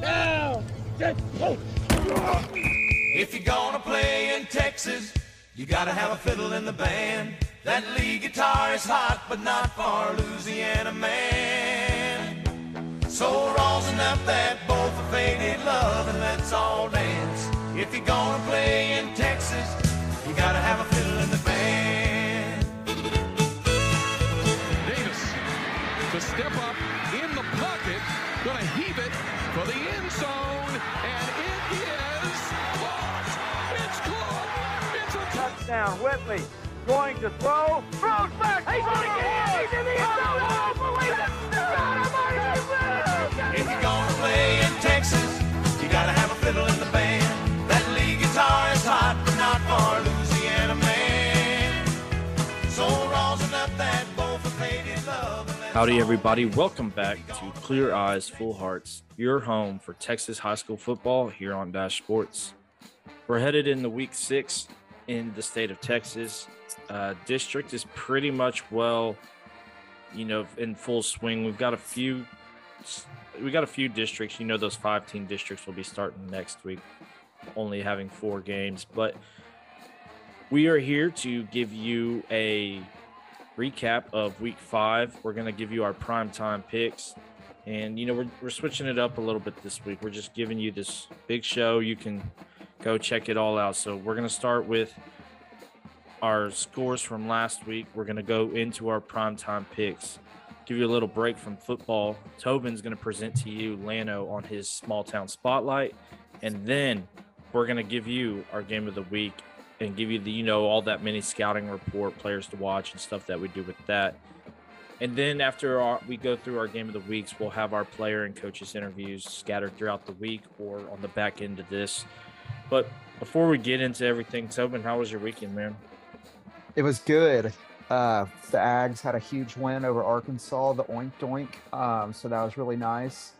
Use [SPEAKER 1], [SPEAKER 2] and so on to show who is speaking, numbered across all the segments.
[SPEAKER 1] Down.
[SPEAKER 2] If you're gonna play in Texas, you gotta have a fiddle in the band. That lead guitar is hot, but not for Louisiana man. So rosin up that bowl for faded love and let's all dance. If you're gonna play in Texas, you gotta have a fiddle in the band.
[SPEAKER 3] Davis to step up a
[SPEAKER 4] Touchdown, Whitley. Going to throw. Throws back. He's going to get it. He's in the end zone. Oh, believe it.
[SPEAKER 2] If you're gonna play in Texas, you gotta have a fiddle in the band. That lead guitar is hot, but not for Louisiana man. So rosin up that bowl for faded love.
[SPEAKER 5] Howdy, everybody. Welcome back to Clear Eyes, Full Hearts, your home for Texas high school football here on Dash Sports. We're headed into week six in the state of Texas. Uh, district is pretty much well, you know, in full swing. We've got a few, we got a few districts. You know, those 15 districts will be starting next week, only having four games. But we are here to give you a recap of week five. We're going to give you our prime time picks. And, you know, we're, we're switching it up a little bit this week. We're just giving you this big show. You can go check it all out. So we're going to start with our scores from last week. We're going to go into our prime time picks. Give you a little break from football. Tobin's going to present to you Llano on his small town spotlight. And then we're going to give you our game of the week and give you the you know all that mini scouting report players to watch and stuff that we do with that and then after our, we go through our game of the weeks we'll have our player and coaches interviews scattered throughout the week or on the back end of this but before we get into everything tobin how was your weekend man
[SPEAKER 6] It was good. Uh, the Ags had a huge win over Arkansas, the Oink Doink. Um, so that was really nice.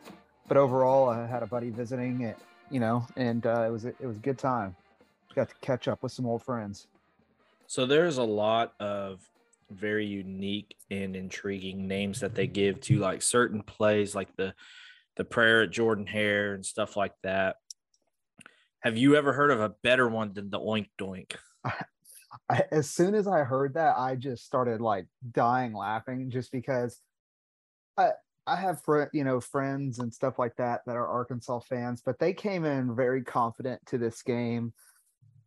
[SPEAKER 6] But overall, I had a buddy visiting it, you know, and uh, it was it was a good time. Got to catch up with some old friends.
[SPEAKER 5] so there's a lot of very unique and intriguing names that they give to like certain plays like the the prayer at Jordan-Hare and stuff like that have you ever heard of a better one than the oink doink?
[SPEAKER 6] As soon as I heard that, I just started like dying laughing, just because I I have fr- you know friends and stuff like that that are Arkansas fans, but they came in very confident to this game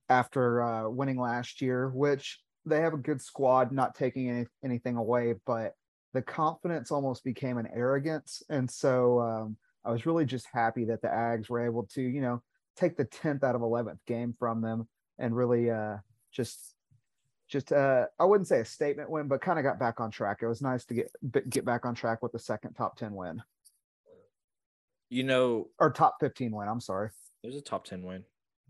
[SPEAKER 6] after uh, winning last year, which they have a good squad, not taking any, anything away, but the confidence almost became an arrogance, and so um, I was really just happy that the Ags were able to you know take the tenth out of eleventh game from them and really uh, just just uh I wouldn't say a statement win, but kind of got back on track. It was nice to get get back on track with the second top 10 win
[SPEAKER 5] you know
[SPEAKER 6] or top 15 win. I'm sorry.
[SPEAKER 5] there's a top 10 win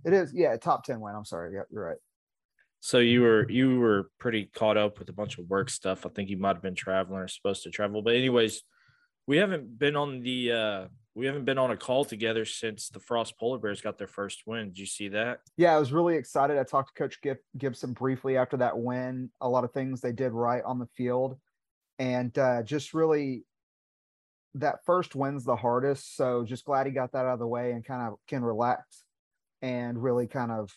[SPEAKER 6] It is yeah, top 10 win. I'm sorry. Yeah, you're right.
[SPEAKER 5] So you were you were pretty caught up with a bunch of work stuff. I think you might have been traveling or supposed to travel. But anyways, we haven't been on the uh we haven't been on a call together since the Frost Polar Bears got their first win. Did you see that?
[SPEAKER 6] Yeah, I was really excited. I talked to Coach Gib- Gibson briefly after that win. A lot of things they did right on the field, and uh, just really that first win's the hardest. So just glad he got that out of the way and kind of can relax and really kind of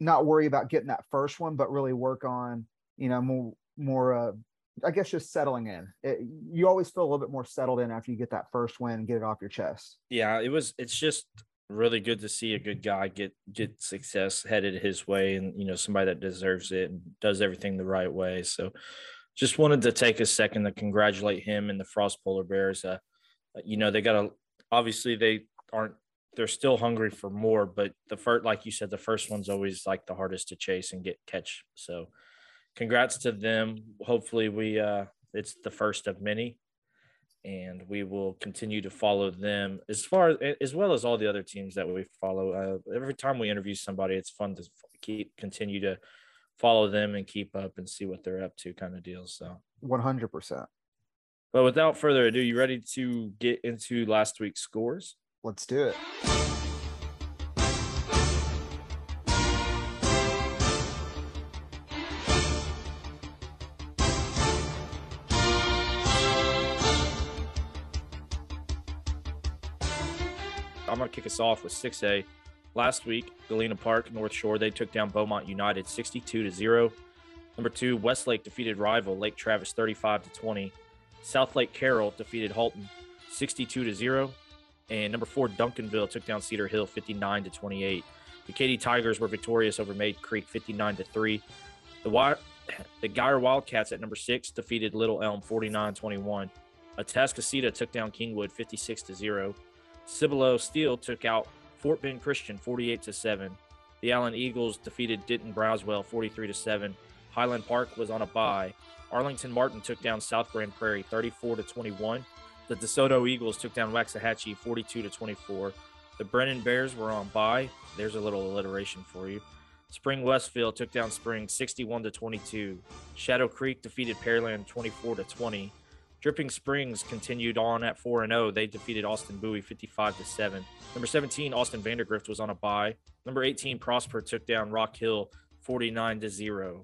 [SPEAKER 6] not worry about getting that first one, but really work on you know more more. Uh, I guess just settling in. It, you always feel a little bit more settled in after you get that first win and get it off your chest.
[SPEAKER 5] Yeah, it was it's just really good to see a good guy get get success headed his way and you know somebody that deserves it and does everything the right way. So just wanted to take a second to congratulate him and the Frost Polar Bears. Uh, you know, they got a obviously they aren't they're still hungry for more, but the first like you said, the first one's always like the hardest to chase and get catch. So congrats to them. Hopefully we uh it's the first of many and we will continue to follow them as far as well as all the other teams that we follow. Uh, every time we interview somebody, it's fun to keep continue to follow them and keep up and see what they're up to, kind of deal. So,
[SPEAKER 6] One hundred percent.
[SPEAKER 5] but without further ado, you ready to get into last week's scores?
[SPEAKER 6] Let's do it.
[SPEAKER 5] I'm going to kick us off with 6A. Last week, Galena Park, North Shore, they took down Beaumont United 62 to 0. Number two, Westlake defeated rival Lake Travis 35 to 20. Southlake Carroll defeated Haltom 62 to 0. And number four, Duncanville took down Cedar Hill 59 to 28. The Katy Tigers were victorious over Mayde Creek 59 to 3. The Wi- the Guyer Wildcats at number six defeated Little Elm 49 21. Atascocita took down Kingwood 56 to 0. Cibolo Steele took out Fort Bend Christian 48 to 7. The Allen Eagles defeated Denton Braswell 43 to 7. Highland Park was on a bye. Arlington Martin took down South Grand Prairie 34 to 21. The DeSoto Eagles took down Waxahachie 42 to 24. The Brennan Bears were on bye. There's a little alliteration for you. Spring Westfield took down Spring 61 to 22. Shadow Creek defeated Pearland 24 to 20. Dripping Springs continued on at 4 and 0. They defeated Austin Bowie 55 to 7. Number 17 Austin Vandegrift was on a bye. Number 18 Prosper took down Rock Hill 49 to 0.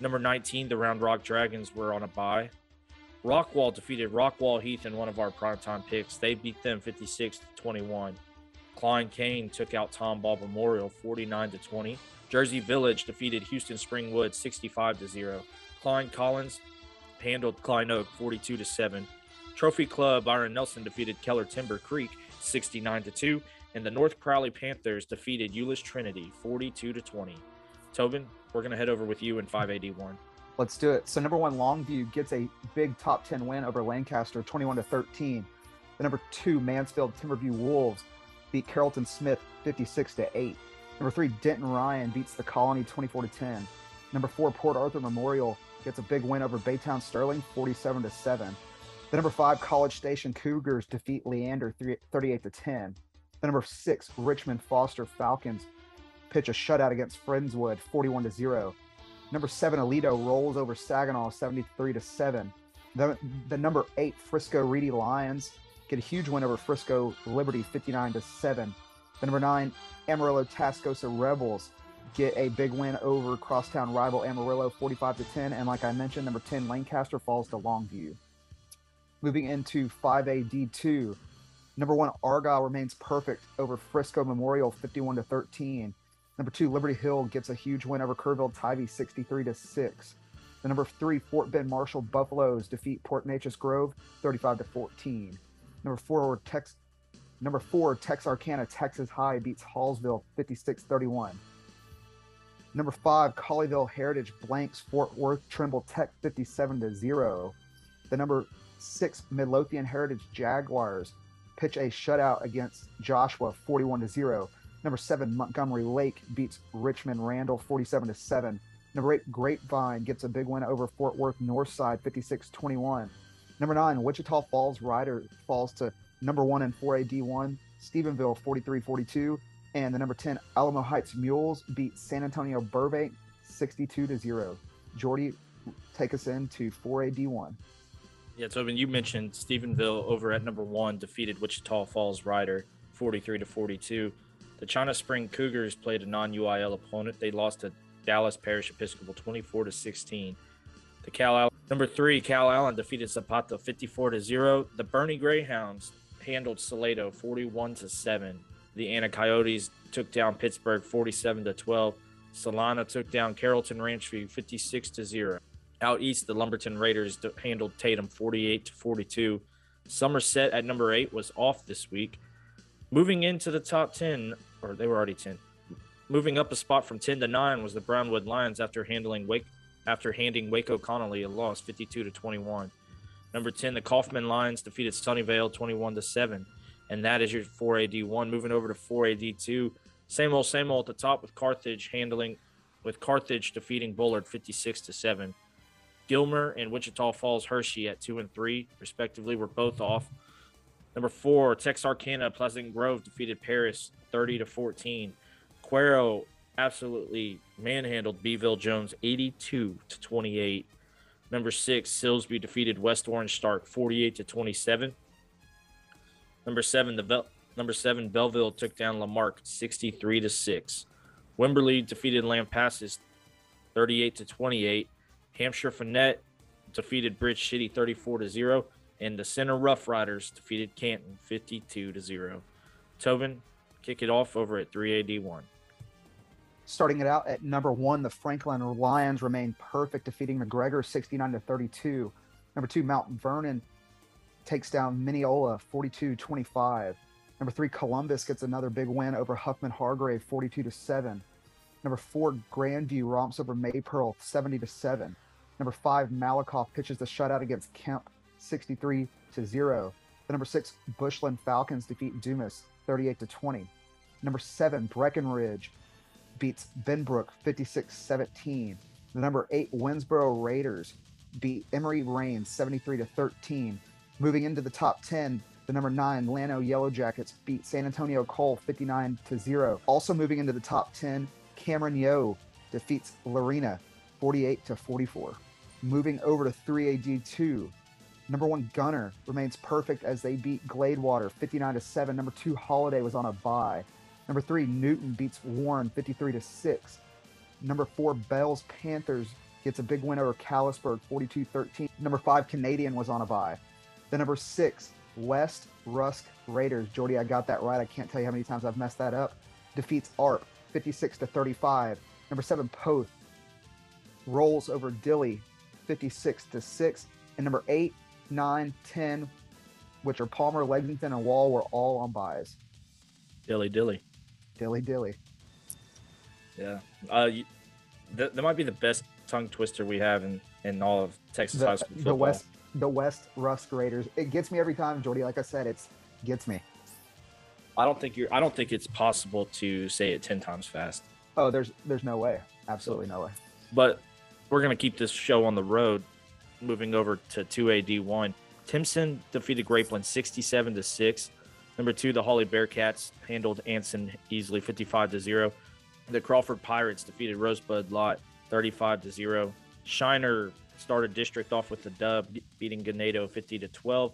[SPEAKER 5] Number 19 the Round Rock Dragons were on a bye. Rockwall defeated Rockwall Heath in one of our primetime picks. They beat them 56 to 21. Klein Cain took out Tomball Memorial 49 to 20. Jersey Village defeated Houston Springwood 65 to 0. Klein Collins handled Klein Oak 42 to 7. Trophy Club Byron Nelson defeated Keller Timber Creek 69 to 2 and the North Crowley Panthers defeated Euless Trinity 42 to 20. Tobin, we're going to head over with you in 581.
[SPEAKER 6] Let's do it. So number one, Longview gets a big top 10 win over Lancaster, 21 to 13. The number two, Mansfield Timberview Wolves beat Carrollton Smith 56 to 8. Number three, Denton Ryan beats the Colony 24 to 10. Number four, Port Arthur Memorial gets a big win over Baytown Sterling 47 to 7. The number five, College Station Cougars defeat Leander 38 to 10. The number six, Richmond Foster Falcons pitch a shutout against Friendswood 41 to 0. Number seven, Aledo rolls over Saginaw 73 to 7. The, the number eight, Frisco Reedy Lions get a huge win over Frisco Liberty 59 to 7. The number nine, Amarillo Tascosa Rebels get a big win over crosstown rival Amarillo 45 to 10. And like I mentioned, number 10, Lancaster falls to Longview. Moving into 5A D2, number one, Argyle remains perfect over Frisco Memorial 51 to 13. Number two, Liberty Hill gets a huge win over Kerrville Tivy 63 to 6. The number three, Fort Bend Marshall Buffaloes defeat Port Neches Grove 35 to 14. Number four, Tex number four, Texarkana Texas High beats Hallsville 56-31. Number five, Colleyville Heritage blanks Fort Worth Trimble Tech 57 to 0. The number six, Midlothian Heritage Jaguars pitch a shutout against Joshua 41 to 0. Number seven, Montgomery Lake beats Richmond Randle 47 to 7. Number eight, Grapevine gets a big win over Fort Worth Northside 56 21. Number nine, Wichita Falls Rider falls to number one in 4A D1, Stephenville 43 42. And the number 10, Alamo Heights Mules beat San Antonio Burbank 62 to 0. Jordy, take us into 4A D1.
[SPEAKER 5] Yeah, Tobin, you mentioned Stephenville over at number one defeated Wichita Falls Rider 43 to 42. The China Spring Cougars played a non-UIL opponent. They lost to Dallas Parish Episcopal 24 to 16. The Calallen, number three, Calallen defeated Zapata 54 to 0. The Boerne Greyhounds handled Salado 41 to 7. The Anna Coyotes took down Pittsburg 47 to 12. Solana took down Carrollton Ranchview 56 to 0. Out east, the Lumberton Raiders handled Tatum 48 to 42. Somerset at number eight was off this week. Moving into the top 10, or they were already 10. Moving up a spot from 10 to 9 was the Brownwood Lions after handling Wake after handing Waco Connally a loss 52 to 21. Number 10, the Kaufman Lions defeated Sunnyvale 21 to 7. And that is your 4AD1. Moving over to 4AD2. Same old, same old at the top with Carthage handling with Carthage defeating Bullard 56 to 7. Gilmer and Wichita Falls Hirschi at 2 and 3, respectively, were both off. Number four, Texarkana Pleasant Grove defeated Paris 30 to 14. Cuero absolutely manhandled Beeville Jones 82 to 28. Number six, Silsbee defeated West Orange Stark 48 to 27. Number seven, the number seven Bellville took down La Marque 63 to six. Wimberley defeated Lampasas 38 to 28. Hamshire-Fannett defeated Bridge City 34 to 0 and the Center Rough Riders defeated Canton 52 to 0. Tobin, kick it off over at 3AD1.
[SPEAKER 6] Starting it out at number one, the Franklin Lions remain perfect, defeating McGregor 69 to 32. Number two, Mount Vernon takes down Mineola 42 25. Number three, Columbus gets another big win over Huffman Hargrave 42 to 7. Number four, Grandview romps over Maypearl 70 to 7. Number five, Malakoff pitches the shutout against Kemp 63 to 0. The number six, Bushland Falcons defeat Dumas 38 to 20. Number seven, Breckenridge beats Benbrook 56 17. The number eight, Winnsboro Raiders beat Emory Rains 73 to 13. Moving into the top 10, the number nine, Llano Yellow Jackets beat San Antonio Cole 59 to 0. Also moving into the top 10, Cameron Yoe defeats Lorena 48 to 44. Moving over to 3AD2, number one Gunter remains perfect as they beat Gladewater 59 to 7. Number two Holliday was on a bye. Number three Newton beats Warren 53 to 6. Number four Bells Panthers gets a big win over Callisburg 42 13. Number five Canadian was on a bye. The number six West Rusk Raiders. Jordy, I got that right. I can't tell you how many times I've messed that up. Defeats ARP 56 to 35. Number seven Poth rolls over Dilley 56 to 6. And number 8, 9, 10, which are Palmer, Lexington, and Wall, were all on buys.
[SPEAKER 5] Dilly dilly.
[SPEAKER 6] Dilly dilly.
[SPEAKER 5] Yeah. Uh, you, that, that might be the best tongue twister we have in, in all of Texas high
[SPEAKER 6] The,
[SPEAKER 5] school
[SPEAKER 6] the. West the West Rusk Raiders. It gets me every time, Jordy. Like I said, it's gets me.
[SPEAKER 5] I don't think you're. I don't think it's possible to say it ten times fast.
[SPEAKER 6] Oh, there's there's no way. Absolutely no way.
[SPEAKER 5] But we're gonna keep this show on the road. Moving over to two AD one, Timpson defeated Grapeland sixty seven to six. Number two, the Hawley Bearcats handled Anson easily fifty five to zero. The Crawford Pirates defeated Rosebud Lott thirty five to zero. Shiner started district off with the dub, beating Ganado fifty to twelve.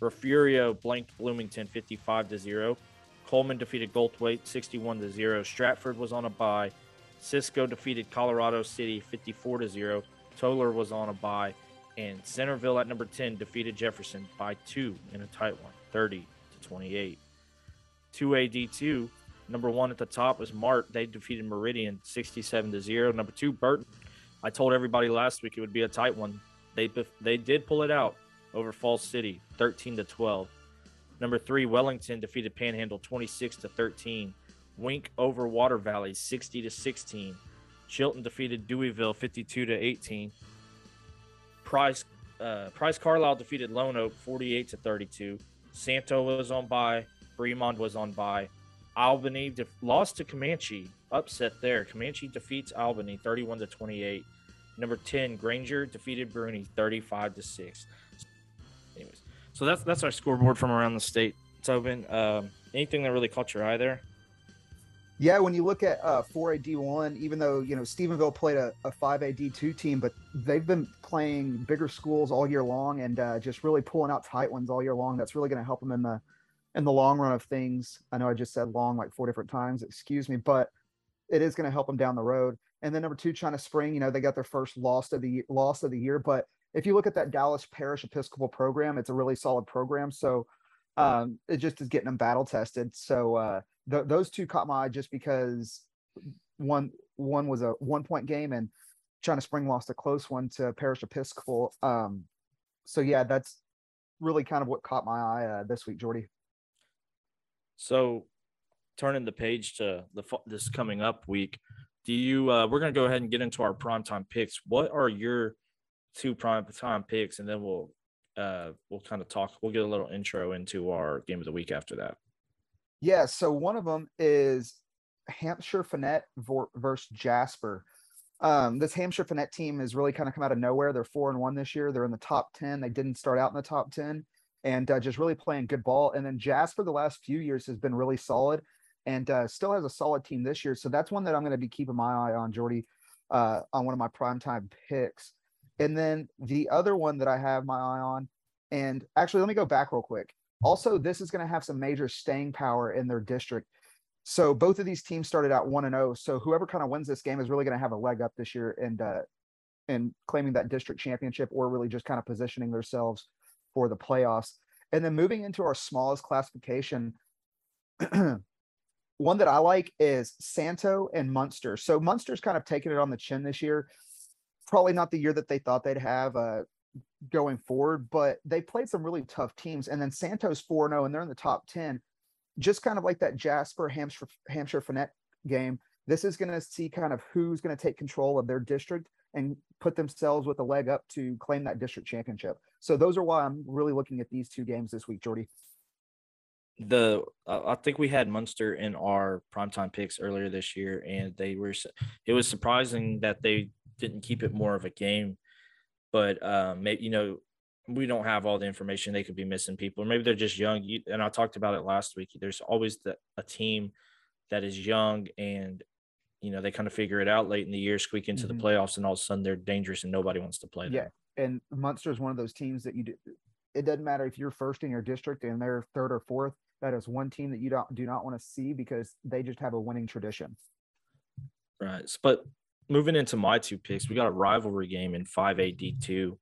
[SPEAKER 5] Refugio blanked Bloomington 55 to 0. Coleman defeated Goldthwaite 61 to 0. Stratford was on a bye. Cisco defeated Colorado City 54 to 0. Tolar was on a bye. And Centerville at number 10 defeated Jefferson by two in a tight one, 30 to 28. 2AD2, number one at the top was Mart. They defeated Meridian 67 to 0. Number two, Burton. I told everybody last week it would be a tight one. They they did pull it out over Falls City, 13 to 12. Number three, Wellington defeated Panhandle 26 to 13. Wink over Water Valley 60 to 16. Chilton defeated Deweyville 52 to 18. Price uh, Price Carlisle defeated Lone Oak 48 to 32. Santo was on by. Fremont was on by. Albany lost to Comanche. Upset there. Comanche defeats Albany 31 to 28. Number 10, Granger defeated Bruni 35 to 6. Anyways, so that's that's our scoreboard from around the state. Tobin, um, anything that really caught your eye there?
[SPEAKER 6] Yeah, when you look at uh, 4AD1, even though, you know, Stephenville played a, a 5AD2 team, but they've been playing bigger schools all year long and uh, just really pulling out tight ones all year long. That's really going to help them in the in the long run of things. I know I just said long like four different times, excuse me, but it is going to help them down the road. And then number two, China Spring, you know, they got their first loss of the loss of the year, but if you look at that Dallas Parish Episcopal program, it's a really solid program. So um, it just is getting them battle tested. So uh, th- those two caught my eye just because one one was a one point game and China Spring lost a close one to Parish Episcopal. Um, so yeah, that's really kind of what caught my eye uh, this week, Jordy.
[SPEAKER 5] So, turning the page to the this coming up week, do you? Uh, we're gonna go ahead and get into our primetime picks. What are your two primetime picks, and then we'll uh, we'll kind of talk. We'll get a little intro into our game of the week after that.
[SPEAKER 6] Yeah, so one of them is Hamshire-Fannett versus Jasper. Um, this Hamshire-Fannett team has really kind of come out of nowhere. They're four and one this year. They're in the top ten. They didn't start out in the top ten, and uh, just really playing good ball. And then Jasper, the last few years, has been really solid, and uh, still has a solid team this year. So that's one that I'm going to be keeping my eye on, Jordy, uh, on one of my primetime picks. And then the other one that I have my eye on, and actually, let me go back real quick. Also, this is going to have some major staying power in their district. So both of these teams started out one and zero. So whoever kind of wins this game is really going to have a leg up this year and uh, and claiming that district championship, or really just kind of positioning themselves for the playoffs. And then moving into our smallest classification, one that I like is Santo and Muenster. So Muenster's kind of taking it on the chin this year. Probably not the year that they thought they'd have uh, going forward, but they played some really tough teams. And then Santo's 4 0 and they're in the top 10. Just kind of like that Jasper Hamshire Hampshire Finnett game. This is going to see kind of who's going to take control of their district and put themselves with a leg up to claim that district championship. So those are why I'm really looking at these two games this week, Jordy
[SPEAKER 5] the I think we had Muenster in our primetime picks earlier this year, and they were. It was surprising that they didn't keep it more of a game, but um, maybe you know we don't have all the information. They could be missing people, or maybe they're just young. You, and I talked about it last week. There's always the, a team that is young and you know they kind of figure it out late in the year, squeak into mm-hmm. the playoffs, and all of a sudden they're dangerous and nobody wants to play them.
[SPEAKER 6] Yeah, and Muenster is one of those teams that you do. It doesn't matter if you're first in your district and they're third or fourth that is one team that you don't do not want to see because they just have a winning tradition.
[SPEAKER 5] Right. But moving into my two picks, we got a rivalry game in 5AD2.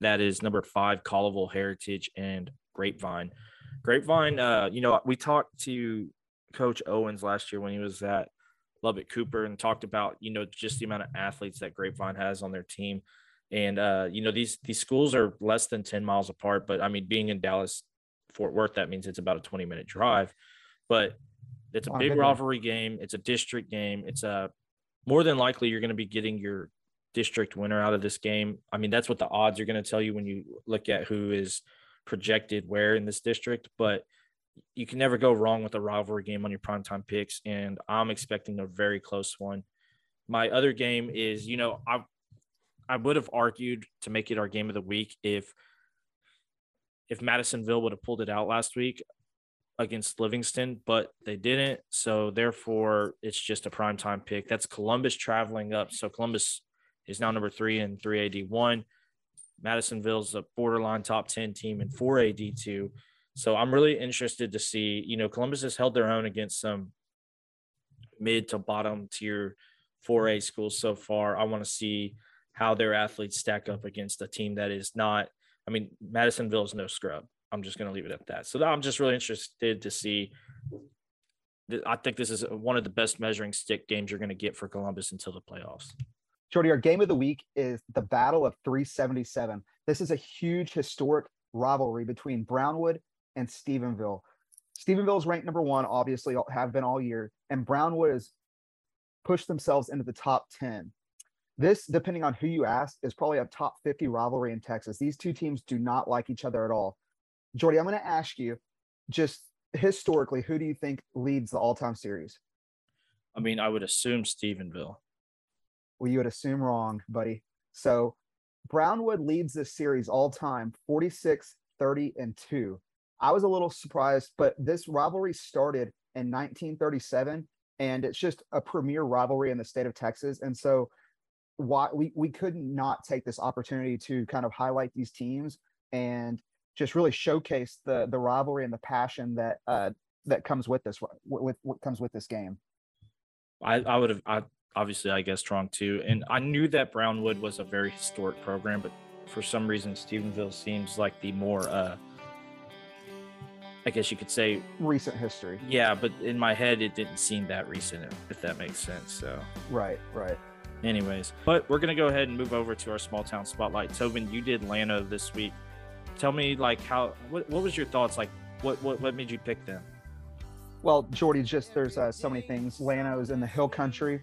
[SPEAKER 5] That is number five, Colleyville Heritage and Grapevine. Grapevine, uh, you know, we talked to Coach Owens last year when he was at Lubbock Cooper and talked about, you know, just the amount of athletes that Grapevine has on their team. And uh, you know, these these schools are less than 10 miles apart, but I mean, being in Dallas, Fort Worth, that means it's about a 20 minute drive. But it's a oh, big rivalry game. It's a district game. It's a more than likely you're going to be getting your district winner out of this game. I mean, that's what the odds are going to tell you when you look at who is projected where in this district. But you can never go wrong with a rivalry game on your primetime picks. And I'm expecting a very close one. My other game is, you know, I I would have argued to make it our game of the week if if Madisonville would have pulled it out last week against Livingston, but they didn't. So therefore, it's just a prime time pick. That's Columbus traveling up. So Columbus is now number three in 3AD1. Madisonville's a borderline top 10 team in 4AD2. So I'm really interested to see, you know, Columbus has held their own against some mid to bottom tier 4A schools so far. I want to see how their athletes stack up against a team that is not I mean, Madisonville is no scrub. I'm just going to leave it at that. So I'm just really interested to see. I think this is one of the best measuring stick games you're going to get for Columbus until the playoffs.
[SPEAKER 6] Jordy, our game of the week is the Battle of 377. This is a huge historic rivalry between Brownwood and Stephenville. Stephenville is ranked number one, obviously, have been all year, and Brownwood has pushed themselves into the top 10. This, depending on who you ask, is probably a top 50 rivalry in Texas. These two teams do not like each other at all. Jordy, I'm going to ask you just historically, who do you think leads the all time series?
[SPEAKER 5] I mean, I would assume Stephenville.
[SPEAKER 6] Well, you would assume wrong, buddy. So Brownwood leads this series all time 46, 30, and 2. I was a little surprised, but this rivalry started in 1937, and it's just a premier rivalry in the state of Texas. And so why we, we could not take this opportunity to kind of highlight these teams and just really showcase the the rivalry and the passion that uh that comes with this with what comes with this game
[SPEAKER 5] i i would have i obviously i guess strong too and i knew that brownwood was a very historic program but for some reason stephenville seems like the more uh I guess you could say
[SPEAKER 6] recent history.
[SPEAKER 5] Yeah, but in my head, it didn't seem that recent, if that makes sense. So
[SPEAKER 6] right, right.
[SPEAKER 5] Anyways, but we're gonna go ahead and move over to our small town spotlight. Tobin, you did Llano this week. Tell me, like, how what, what was your thoughts? Like, what what what made you pick them?
[SPEAKER 6] Well, Jordy, just there's uh, so many things. Llano's in the hill country,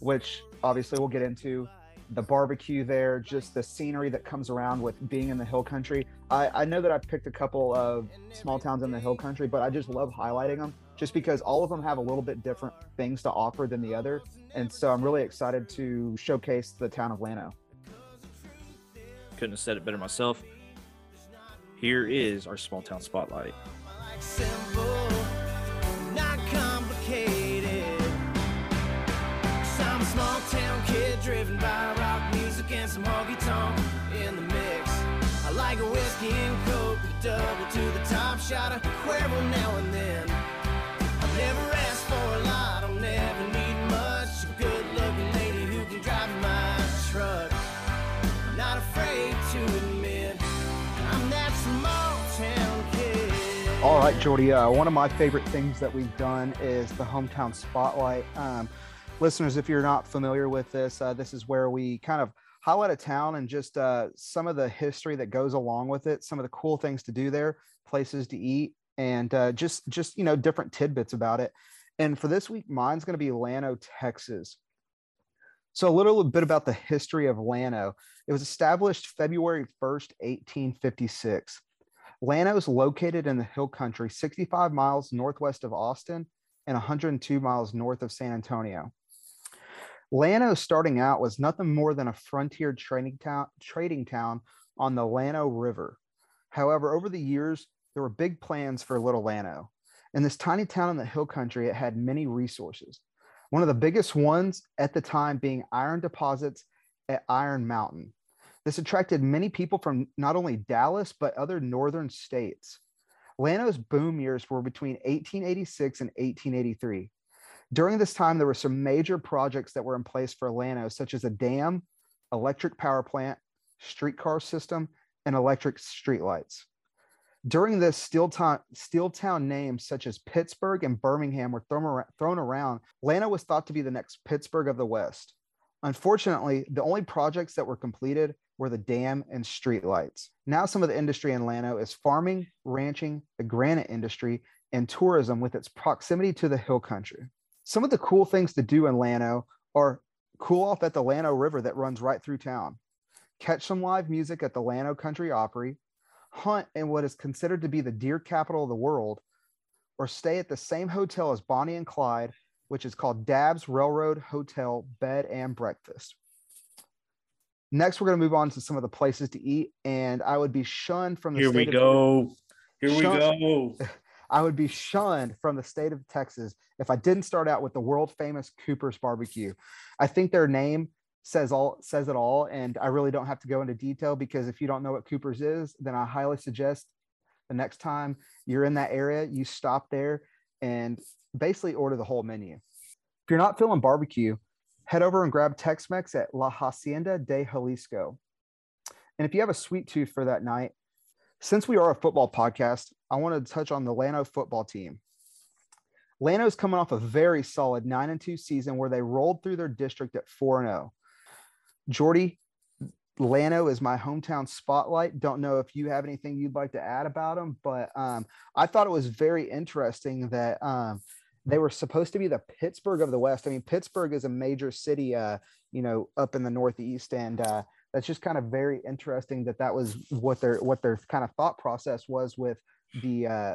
[SPEAKER 6] which obviously we'll get into. The barbecue there, just the scenery that comes around with being in the hill country. I, I know that I've picked a couple of small towns in the hill country, but I just love highlighting them just because all of them have a little bit different things to offer than the other. And so I'm really excited to showcase the town of Llano.
[SPEAKER 5] Couldn't have said it better myself. Here is our small town spotlight. Small town kid driven by rock music and some honky tonk in the mix. I like a whiskey and coke, double to the top, shot a Cuervo now and then.
[SPEAKER 6] All right, Jordy. Uh, one of my favorite things that we've done is the hometown spotlight. Um, listeners, if you're not familiar with this, uh, this is where we kind of highlight a town and just uh, some of the history that goes along with it, some of the cool things to do there, places to eat, and uh, just just you know different tidbits about it. And for this week, mine's going to be Llano, Texas. So a little bit about the history of Llano. It was established February 1st, 1856. Llano is located in the hill country, 65 miles northwest of Austin and 102 miles north of San Antonio. Llano starting out, was nothing more than a frontier trading town, trading town on the Llano River. However, over the years, there were big plans for Little Llano. In this tiny town in the hill country, it had many resources. One of the biggest ones at the time being iron deposits at Iron Mountain. This attracted many people from not only Dallas, but other northern states. Llano's boom years were between 1886 and 1883. During this time, there were some major projects that were in place for Llano, such as a dam, electric power plant, streetcar system, and electric streetlights. During this, steel town, steel town names such as Pittsburgh and Birmingham were thrown, thrown around. Was thought to be the next Pittsburgh of the West. Unfortunately, the only projects that were completed were the dam and streetlights. Now, some of the industry in Llano is farming, ranching, the granite industry, and tourism with its proximity to the hill country. Some of the cool things to do in Llano are cool off at the Llano River that runs right through town, catch some live music at the Llano Country Opry, hunt in what is considered to be the deer capital of the world, or stay at the same hotel as Bonnie and Clyde, which is called Dabbs Railroad Hotel Bed and Breakfast. Next, we're going to move on to some of the places to eat, and I would be shunned from the
[SPEAKER 5] Here we go. Here we go.
[SPEAKER 6] I would be shunned from the state of Texas if I didn't start out with the world famous Cooper's Barbecue. I think their name says all says it all, and I really don't have to go into detail because if you don't know what Cooper's is, then I highly suggest the next time you're in that area, you stop there and basically order the whole menu. If you're not feeling barbecue, head over and grab Tex-Mex at La Hacienda de Jalisco. And if you have a sweet tooth for that night, since we are a football podcast, I wanted to touch on the Llano football team. Llano's coming off a very solid 9 and 2 season where they rolled through their district at 4 and 0. Jordy, Llano is my hometown spotlight. Don't know if you have anything you'd like to add about them, but um, I thought it was very interesting that um, they were supposed to be the Pittsburgh of the West. I mean, Pittsburgh is a major city, uh, you know, up in the Northeast, and uh, that's just kind of very interesting that that was what their what their kind of thought process was with the uh,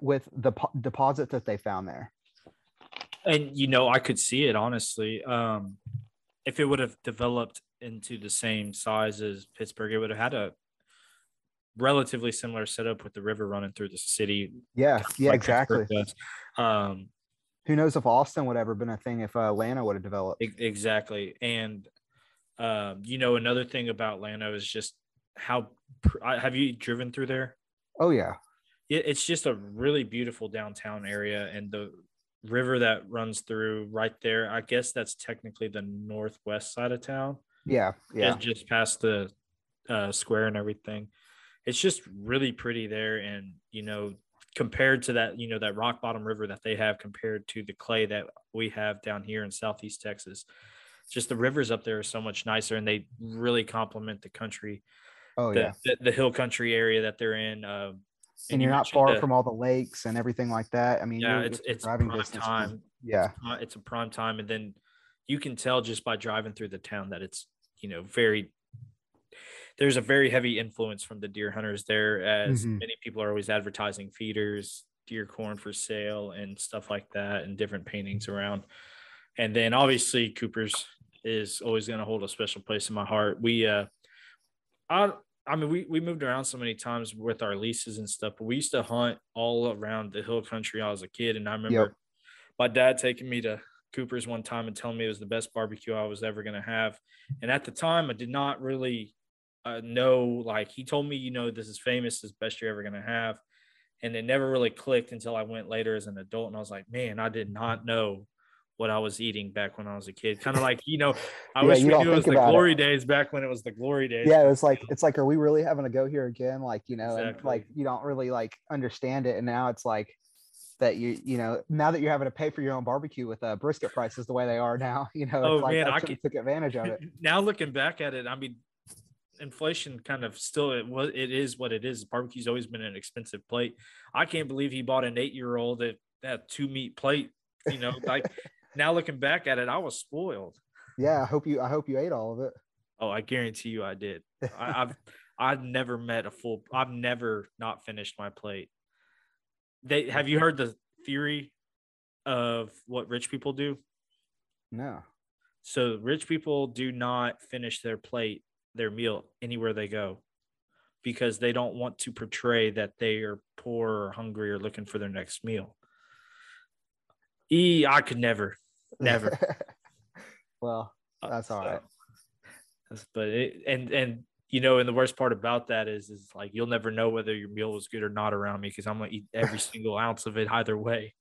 [SPEAKER 6] with the po- deposit that they found there.
[SPEAKER 5] And you know, I could see it honestly. Um, if it would have developed into the same size as Pittsburgh, it would have had a relatively similar setup with the river running through the city.
[SPEAKER 6] Yeah, yeah,
[SPEAKER 5] like
[SPEAKER 6] exactly.
[SPEAKER 5] Um,
[SPEAKER 6] Who knows if Austin would ever been a thing if uh, Atlanta would have developed?
[SPEAKER 5] Exactly. And um, you know, another thing about Llano is just how have you driven through there?
[SPEAKER 6] Oh yeah,
[SPEAKER 5] Yeah, it's just a really beautiful downtown area, and the river that runs through right there. I guess that's technically the northwest side of town.
[SPEAKER 6] yeah, yeah.
[SPEAKER 5] just, just past the uh, square and everything. It's just really pretty there, and you know, compared to that, you know, that rock bottom river that they have compared to the clay that we have down here in Southeast Texas, just the rivers up there are so much nicer, and they really complement the country,
[SPEAKER 6] Oh
[SPEAKER 5] the,
[SPEAKER 6] yeah.
[SPEAKER 5] the, the hill country area that they're in. Uh,
[SPEAKER 6] And
[SPEAKER 5] you
[SPEAKER 6] you're not far
[SPEAKER 5] the-
[SPEAKER 6] from all the lakes and everything like that. I mean,
[SPEAKER 5] yeah,
[SPEAKER 6] you're-
[SPEAKER 5] it's it's prime
[SPEAKER 6] distance
[SPEAKER 5] time.
[SPEAKER 6] Yeah,
[SPEAKER 5] it's a prime time and then you can tell just by driving through the town that it's you know very there's a very heavy influence from the deer hunters there as
[SPEAKER 6] Mhm.
[SPEAKER 5] many people are always advertising feeders deer corn for sale and stuff like that and different paintings around and then obviously cooper's is always going to hold a special place in my heart we uh i I mean, we, we moved around so many times with our leases and stuff, but we used to hunt all around the hill country. I was a kid, and I remember my dad taking me to Cooper's one time and telling me it was the best barbecue I was ever going to have. And at the time, I did not really uh, know. Like he told me, you know, this is famous, this is best you're ever going to have, and it never really clicked until I went later as an adult, and I was like, man, I did not know what I was eating back when I was a kid. Kind of like, you know, I
[SPEAKER 6] Yeah,
[SPEAKER 5] wish we knew it was the
[SPEAKER 6] about it.
[SPEAKER 5] glory days back when it was the glory days.
[SPEAKER 6] yeah, it was like it's like, are we really having to go here again? Like, you know, and like you don't really like understand it. And now it's like that you, you know, now that you're having to pay for your own barbecue with uh, brisket prices the way they are now, you know,
[SPEAKER 5] Oh,
[SPEAKER 6] like
[SPEAKER 5] man,
[SPEAKER 6] I,
[SPEAKER 5] I
[SPEAKER 6] should took advantage of it.
[SPEAKER 5] now looking back at it, I mean, inflation kind of still it was it is what it is. Barbecue's always been an expensive plate. I can't believe he bought an eight year old that that two meat plate. You know, like now looking back at it, I was spoiled.
[SPEAKER 6] Yeah, I hope you, I hope you ate all of it.
[SPEAKER 5] Oh, I guarantee you, I did. I, I've I've never met a full. I've never not finished my plate. They have you heard the theory of what rich people do?
[SPEAKER 6] No.
[SPEAKER 5] So rich people do not finish their plate, their meal anywhere they go because they don't want to portray that they are poor or hungry or looking for their next meal. E I could never, never.
[SPEAKER 6] well, That's all
[SPEAKER 5] so,
[SPEAKER 6] right.
[SPEAKER 5] But it, and and you know, and the worst part about that is is like you'll never know whether your meal was good or not around me because I'm gonna eat every single ounce of it either way.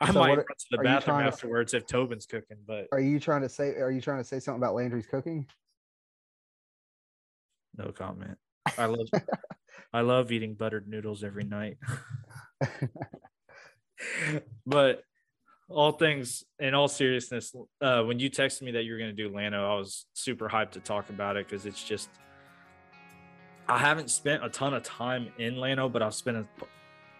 [SPEAKER 5] I
[SPEAKER 6] So
[SPEAKER 5] might
[SPEAKER 6] what-
[SPEAKER 5] run to the bathroom
[SPEAKER 6] trying to-
[SPEAKER 5] afterwards if Tobin's cooking, but
[SPEAKER 6] are you trying to say, are you trying to say something about Landry's cooking?
[SPEAKER 5] No comment. I love I love eating buttered noodles every night. but all things in all seriousness, uh, when you texted me that you were going to do Llano, I was super hyped to talk about it because it's just I haven't spent a ton of time in Llano, but I've spent a,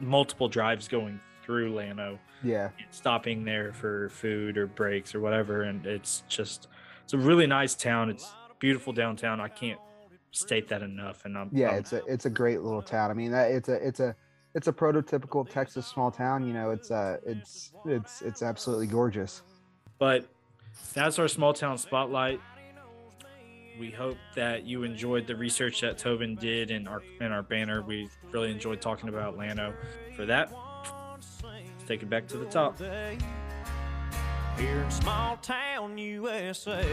[SPEAKER 5] multiple drives going through Llano
[SPEAKER 6] yeah.
[SPEAKER 5] stopping there for food or breaks or whatever, and it's just it's a really nice town. It's beautiful downtown. I can't state that enough, and I'm
[SPEAKER 6] yeah
[SPEAKER 5] I'm-
[SPEAKER 6] it's a it's a great little town i mean that it's a it's a it's a prototypical texas small town you know it's uh it's it's it's absolutely gorgeous
[SPEAKER 5] But that's our small town spotlight. We hope that you enjoyed the research that Tobin did in our in our banner. We really enjoyed talking about Llano. For that, let's take it back to the top.
[SPEAKER 2] Here in small town USA.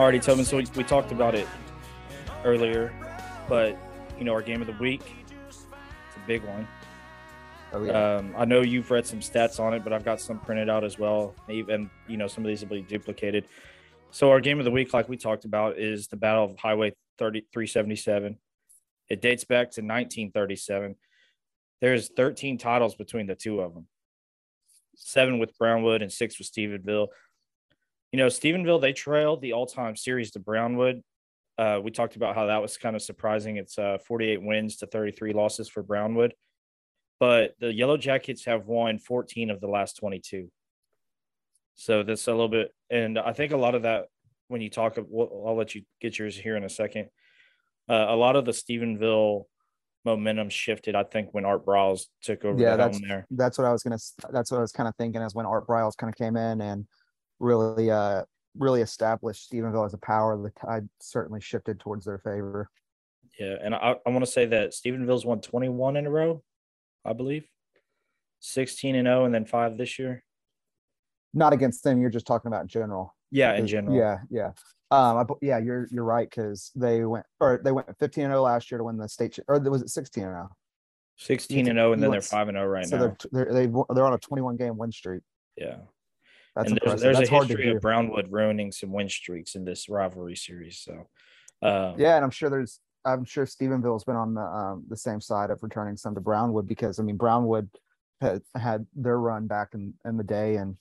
[SPEAKER 5] Alrighty, Tobin. So we, we talked about it earlier, but you know our game of the week. It's a big one.
[SPEAKER 6] oh yeah
[SPEAKER 5] Um, I know you've read some stats on it, but I've got some printed out as well. Even you know some of these will be duplicated. So our game of the week, like we talked about, is the Battle of Highway 3377. It dates back to 1937. There's 13 titles between the two of them. Seven with Brownwood and six with Stephenville. You know, Stephenville they trailed the all-time series to Brownwood. Uh, we talked about how that was kind of surprising. It's uh, 48 wins to 33 losses for Brownwood but the Yellow Jackets have won 14 of the last 22. So that's a little bit, and I think a lot of that when you talk, I'll let you get yours here in a second. Uh, a lot of the Stephenville momentum shifted, I think, when Art Briles took over
[SPEAKER 6] Yeah,
[SPEAKER 5] the
[SPEAKER 6] that's-
[SPEAKER 5] there.
[SPEAKER 6] that's what i was gonna that's what i was kind of thinking as when art Briles kind of came in and really uh really established stephenville as a power the tide certainly shifted towards their favor
[SPEAKER 5] Yeah, and I, I want to say that Stephenville's won 21 in a row, I believe, 16 and 0, and then five this year.
[SPEAKER 6] not against them you're just talking about in general
[SPEAKER 5] Yeah, in general.
[SPEAKER 6] Yeah, yeah. Um, I, yeah, you're you're right because they went or they went 15 and 0 last year to win the state, or was it 16 and 0?
[SPEAKER 5] 16 and 0, and then they're
[SPEAKER 6] s-
[SPEAKER 5] five and 0 right
[SPEAKER 6] so
[SPEAKER 5] now.
[SPEAKER 6] they're, they're they're on a 21 game win streak.
[SPEAKER 5] Yeah.
[SPEAKER 6] That's
[SPEAKER 5] and there's, there's
[SPEAKER 6] That's
[SPEAKER 5] a history of Brownwood ruining some win streaks in this rivalry series. So, um,
[SPEAKER 6] Yeah, and I'm sure there's I'm sure Stephenville's been on the um the same side of returning some to Brownwood because I mean Brownwood had had their run back in in the day and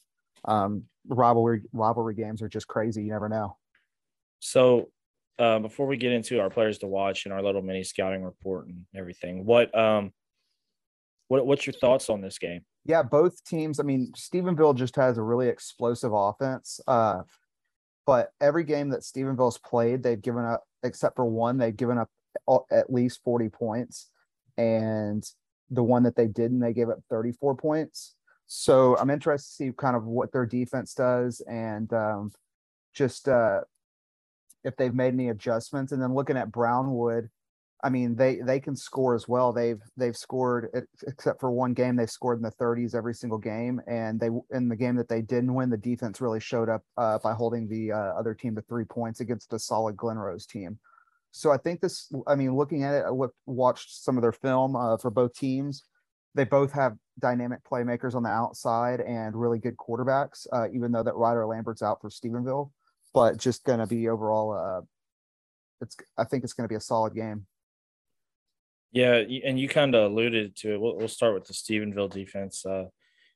[SPEAKER 6] um rivalry rivalry games are just crazy. You never know.
[SPEAKER 5] So, uh, before we get into our players to watch and our little mini scouting report and everything, what um, what what's your thoughts on this game?
[SPEAKER 6] Yeah, both teams. I mean, Stephenville just has a really explosive offense. Uh, but every game that Stephenville's played, they've given up, except for one, they've given up at least 40 points. And the one that they didn't, they gave up 34 points. So I'm interested to see kind of what their defense does and um, just uh, if they've made any adjustments. And then looking at Brownwood, I mean, they they can score as well. They've they've scored except for one game. They've scored in the 30s every single game, and they in the game that they didn't win, the defense really showed up uh, by holding the uh, other team to three points against a solid Glen Rose team. So I think this. I mean, looking at it, I look, watched some of their film uh, for both teams. They both have dynamic playmakers on the outside and really good quarterbacks. Uh, even though that Ryder Lambert's out for Stephenville, but just going to be overall. Uh, it's. I think it's going to be a solid game.
[SPEAKER 5] Yeah, and you kind of alluded to it. We'll, we'll start with the Stephenville defense. Uh,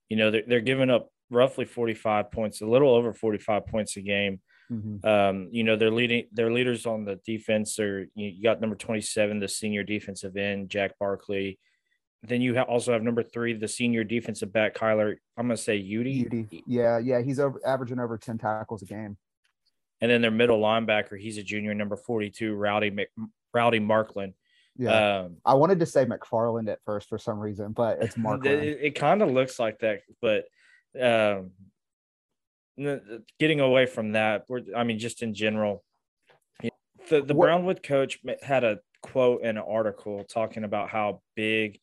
[SPEAKER 5] you know, they're, they're giving up roughly 45 points, a little over 45 points a game. Mm-hmm. Um, you know, they're leading their leaders on the defense are you, got number 27, the senior defensive end, Jack Barkley. Then you ha- also have number three, the senior defensive back, Kyler. I'm gonna say Udy.
[SPEAKER 6] Udy. Yeah, yeah, he's over averaging over 10 tackles a game.
[SPEAKER 5] And then their middle linebacker, he's a junior, number 42, Rowdy Rowdy Markland.
[SPEAKER 6] Yeah, um, I wanted to say McFarland at first for some reason, but it's Mark.
[SPEAKER 5] It, it kind of looks like that, but um, getting away from that, I mean, just in general, the the what? Brownwood coach had a quote in an article talking about how big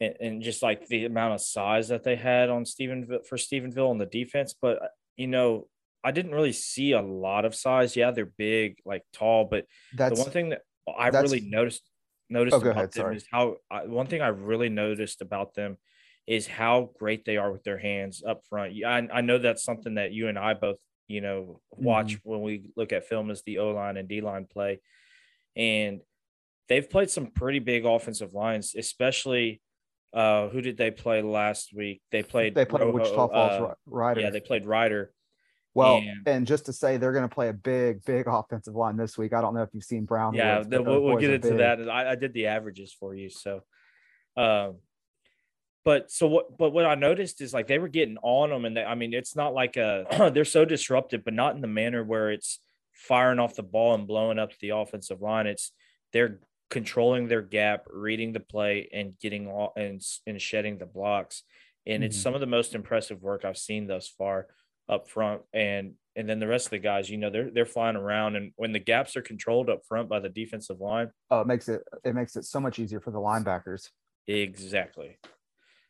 [SPEAKER 5] and, and, just like the amount of size that they had on Stephenville for Stephenville on the defense, but you know. I didn't really see a lot of size. Yeah, they're big, like tall, but That's, the one thing that I really noticed noticed oh, about ahead, them sorry. is how I, one thing I really noticed about them is how great they are with their hands up front. I, I know that's something that you and I both, you know, watch mm-hmm. when we look at film as the O line and D line play. And they've played some pretty big offensive lines, especially uh, who did they play last week? They played
[SPEAKER 6] they played Rojo, Wichita Falls uh, Rider.
[SPEAKER 5] Yeah, they played Rider.
[SPEAKER 6] Well, and, and, just to say, they're going to play a big, big offensive line this week. I don't know if you've seen Brown.
[SPEAKER 5] Yeah, the, we'll, we'll get into that. I, I, did the averages for you, so. Um, but so what? But what I noticed is like they were getting on them, and they, I mean, it's not like a they're so disruptive, but not in the manner where it's firing off the ball and blowing up the offensive line. It's they're controlling their gap, reading the play, and getting all and and shedding the blocks. And mm-hmm. it's some of the most impressive work I've seen thus far up front and and then the rest of the guys you know they're they're flying around and when the gaps are controlled up front by the defensive line
[SPEAKER 6] oh it makes it it makes it so much easier for the linebackers.
[SPEAKER 5] Exactly.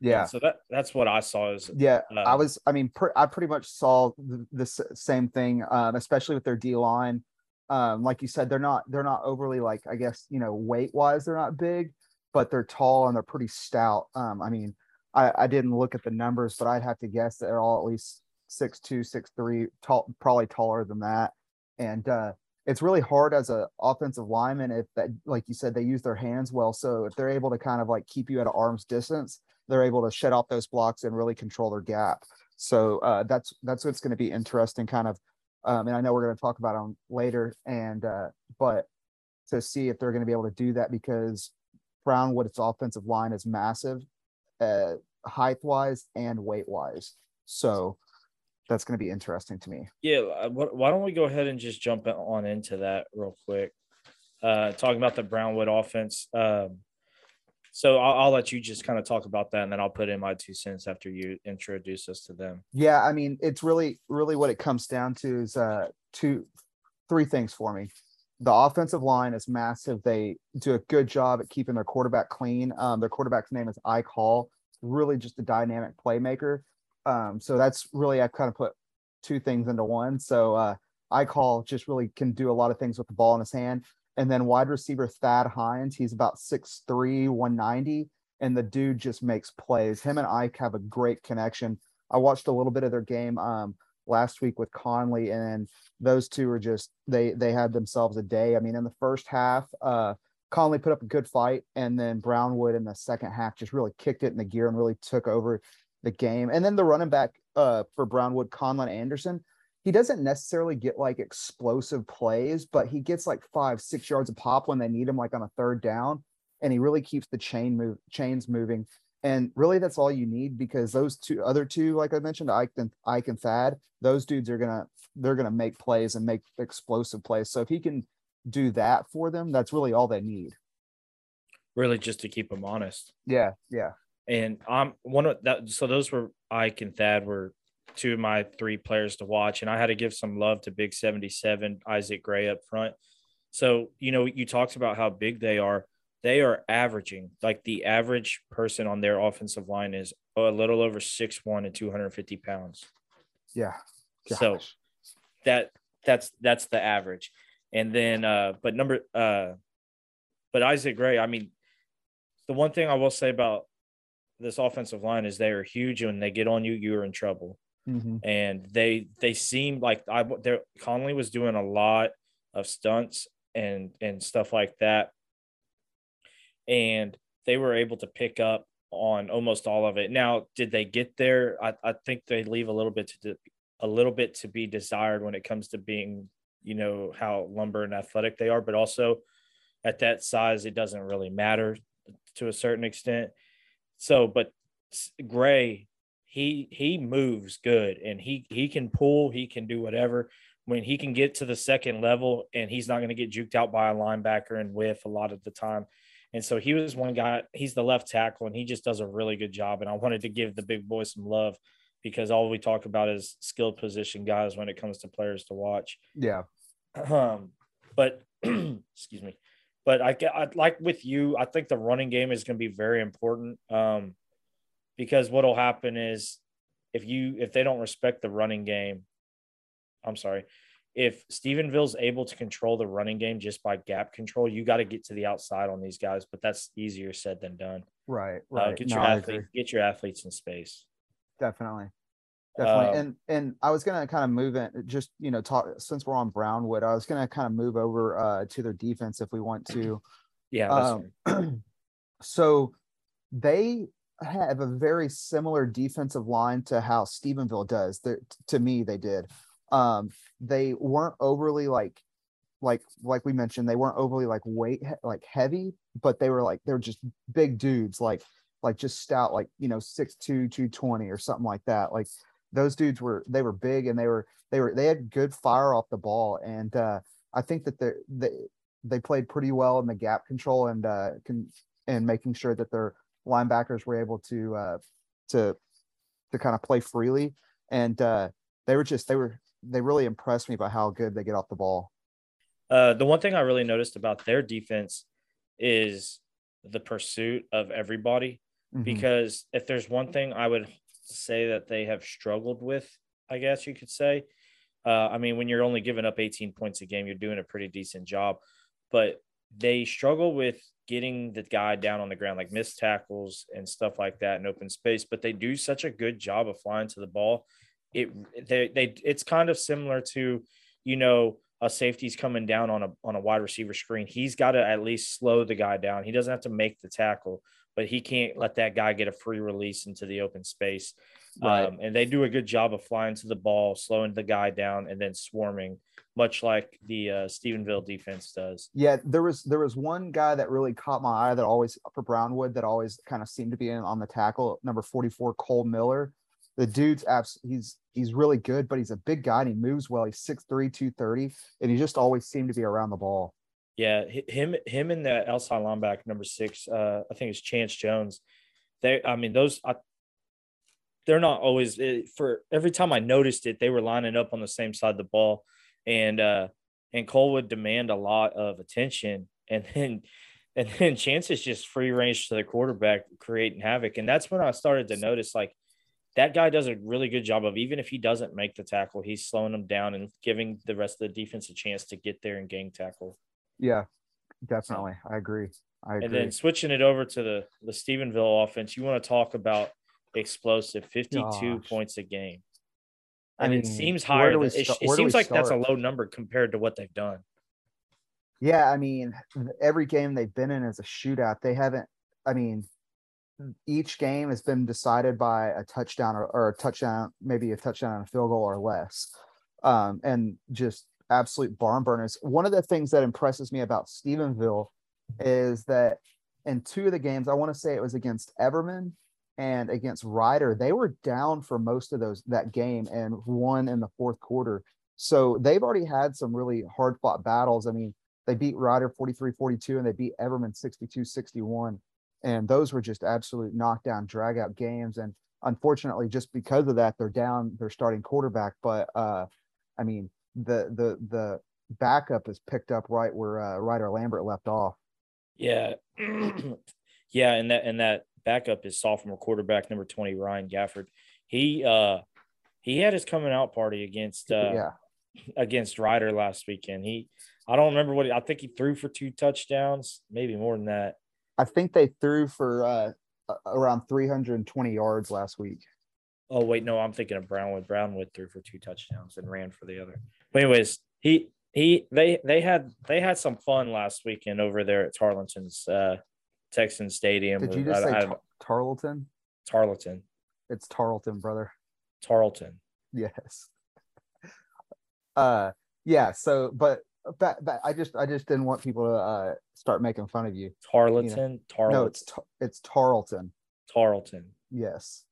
[SPEAKER 6] Yeah.
[SPEAKER 5] And so that that's what i saw is
[SPEAKER 6] yeah uh, i was i mean i pretty much saw the, the same thing um, especially with their d line. Um, like you said they're not they're not overly like i guess you know weight wise they're not big but they're tall and they're pretty stout. Um, i mean I, I didn't look at the numbers but i'd have to guess they're all at least six two, six three, tall, probably taller than that. And uh, it's really hard as an offensive lineman if that, like you said, they use their hands well. So if they're able to kind of like keep you at arm's distance, they're able to shut off those blocks and really control their gap. So uh, that's that's what's going to be interesting, kind of. Um, and I know we're going to talk about them later, and uh, but to see if they're going to be able to do that because Brownwood's offensive line is massive, uh, height wise and weight wise. So that's going to be interesting to me.
[SPEAKER 5] Yeah, uh, why don't we go ahead and just jump on into that real quick? Uh, talking about the Brownwood offense. Um, so I'll, I'll, let you just kind of talk about that, and then I'll put in my two cents after you introduce us to them.
[SPEAKER 6] Yeah, I mean, it's really, really what it comes down to is uh, two, three things for me. The offensive line is massive. They do a good job at keeping their quarterback clean. Um, their quarterback's name is Ike Hall. Really, just a dynamic playmaker. Um, so that's really I've kind of put two things into one. So uh, Ike Hall just really can do a lot of things with the ball in his hand. And then wide receiver Thad Hines, he's about 6'3, 190, and the dude just makes plays. Him and Ike have a great connection. I watched a little bit of their game um, last week with Connally, and those two are just they they had themselves a day. I mean, in the first half, uh, Connally put up a good fight, and then Brownwood in the second half just really kicked it in the gear and really took over the game. And then the running back uh, for Brownwood, Conlon Anderson, he doesn't necessarily get like explosive plays, but he gets like five, six yards of pop when they need him, like on a third down. And he really keeps the chain move chains moving. And really, that's all you need because those two other two, like I mentioned, Ike and Ike and Thad, those dudes are gonna they're gonna make plays and make explosive plays. So if he can do that for them, that's really all they need.
[SPEAKER 5] Really, just to keep them honest.
[SPEAKER 6] Yeah, yeah
[SPEAKER 5] and I'm one of that. So those were Ike and Thad were two of my three players to watch, and I had to give some love to Big Seventy Seven Isaac Gray up front. So you know, you talked about how big they are. They are averaging like the average person on their offensive line is a little over six one and two hundred fifty pounds.
[SPEAKER 6] Yeah.
[SPEAKER 5] Gosh. So that that's that's the average. And then, uh, but number, uh, but Isaac Gray, I mean, the one thing I will say about this offensive line is they are huge. And when they get on you, you are in trouble.
[SPEAKER 6] Mhm.
[SPEAKER 5] And they they seem like I there Connally was doing a lot of stunts and and stuff like that, and they were able to pick up on almost all of it. Now, did they get there? I, I think they leave a little bit to a little bit to be desired when it comes to being, you know, how lumber and athletic they are, but also at that size, it doesn't really matter to a certain extent. So, but Gray, he he moves good and he he can pull, he can do whatever. When he can get to the second level and he's not going to get juked out by a linebacker and whiff a lot of the time. And so he was one guy, he's the left tackle, and he just does a really good job. And I wanted to give the big boy some love because all we talk about is skilled position guys when it comes to players to watch.
[SPEAKER 6] Yeah.
[SPEAKER 5] Um, but excuse me. But I, I like with you, I think the running game is going to be very important. Um, because what'll happen is if you if they don't respect the running game, I'm sorry, if Stephenville's able to control the running game just by gap control, you got to get to the outside on these guys, but that's easier said than done.
[SPEAKER 6] Right.
[SPEAKER 5] Uh,
[SPEAKER 6] Right.
[SPEAKER 5] get
[SPEAKER 6] No,
[SPEAKER 5] your
[SPEAKER 6] I
[SPEAKER 5] athlete, get your athletes in space.
[SPEAKER 6] Definitely. Definitely.
[SPEAKER 5] Um,
[SPEAKER 6] and and I was gonna kind of move in just you know talk since we're on Brownwood, I was gonna kind of move over uh to their defense if we want to.
[SPEAKER 5] Yeah,
[SPEAKER 6] Um, so they have a very similar defensive line to how Stephenville does. They're- to me, they did. Um, they weren't overly like, like, like we mentioned, they weren't overly like weight like heavy, but they were like they're just big dudes, like like just stout, like you know, 6'2", 220 or something like that. Like those dudes were they were big and they were they were they had good fire off the ball, and uh, I think that they they they played pretty well in the gap control and uh, can and making sure that their linebackers were able to uh, to to kind of play freely. And uh, they were just they were they really impressed me by how good they get off the ball.
[SPEAKER 5] Uh, the one thing I really noticed about their defense is the pursuit of everybody.
[SPEAKER 6] Mhm.
[SPEAKER 5] Because if there's one thing I would say that they have struggled with, I guess you could say, uh, I mean, when you're only giving up 18 points a game, you're doing a pretty decent job. But they struggle with getting the guy down on the ground, like missed tackles and stuff like that in open space. But they do such a good job of flying to the ball. It they they it's kind of similar to, you know, a safety's coming down on a on a wide receiver screen. He's got to at least slow the guy down. He doesn't have to make the tackle, but he can't let that guy get a free release into the open space.
[SPEAKER 6] Right.
[SPEAKER 5] Um, and they do a good job of flying to the ball, slowing the guy down, and then swarming, much like the uh, Stephenville defense does.
[SPEAKER 6] Yeah, there was there was one guy that really caught my eye that always for Brownwood that always kind of seemed to be in on the tackle, number 44, Cole Miller. The dude's abs he's he's really good, but he's a big guy and he moves well. He's 6'3, 230, and he just always seemed to be around the ball.
[SPEAKER 5] Yeah, him, him, and the outside linebacker number six, uh, I think it's Chance Jones. They, I mean, those, I, they're not always eh, for every time I noticed it, they were lining up on the same side of the ball, and uh, and Cole would demand a lot of attention, and then and then Chance is just free range to the quarterback, creating havoc, and that's when I started to notice like that guy does a really good job of even if he doesn't make the tackle, he's slowing them down and giving the rest of the defense a chance to get there and gang tackle.
[SPEAKER 6] Yeah, definitely. I agree. I agree.
[SPEAKER 5] And then switching it over to the the Stephenville offense, you want to talk about explosive 52
[SPEAKER 6] Gosh.
[SPEAKER 5] points a game.
[SPEAKER 6] I
[SPEAKER 5] And it
[SPEAKER 6] mean,
[SPEAKER 5] seems higher. Than,
[SPEAKER 6] we
[SPEAKER 5] it, it
[SPEAKER 6] where do we
[SPEAKER 5] seems like that's a low number compared to what they've done.
[SPEAKER 6] Yeah, I mean, every game they've been in is a shootout. They haven't, I mean, each game has been decided by a touchdown or, or a touchdown, maybe a touchdown and a field goal or less. Um, and just absolute barn burners. One of the things that impresses me about Stephenville is that in two of the games, I want to say it was against Everman and against Rider, they were down for most of those that game and won in the fourth quarter. So they've already had some really hard fought battles. I mean, they beat Rider 43 42 and they beat Everman 62 61. And those were just absolute knockdown, drag out games. And unfortunately, just because of that, they're down their starting quarterback. But uh, I mean, the the the backup is picked up right where uh, Ryder Lambert left off.
[SPEAKER 5] Yeah. yeah, and that and that backup is sophomore quarterback number 20 Ryan Gafford. He uh he had his coming out party against uh
[SPEAKER 6] yeah,
[SPEAKER 5] against Rider last weekend. He, I don't remember what he, I think he threw for two touchdowns, maybe more than that.
[SPEAKER 6] I think they threw for uh, around 320 yards last week.
[SPEAKER 5] Oh wait, no, I'm thinking of Brownwood. Brownwood threw for two touchdowns and ran for the other. But anyways, he he they they had they had some fun last weekend over there at Tarleton's uh Texan Stadium.
[SPEAKER 6] Did you just say Tar- Tarleton?
[SPEAKER 5] Tarleton.
[SPEAKER 6] It's Tarleton, brother.
[SPEAKER 5] Tarleton.
[SPEAKER 6] Yes. Uh yeah, so but but, but I just I just didn't want people to uh start making fun of you.
[SPEAKER 5] Tarleton.
[SPEAKER 6] You know?
[SPEAKER 5] Tarleton.
[SPEAKER 6] No, it's it's Tarleton.
[SPEAKER 5] Tarleton.
[SPEAKER 6] Yes.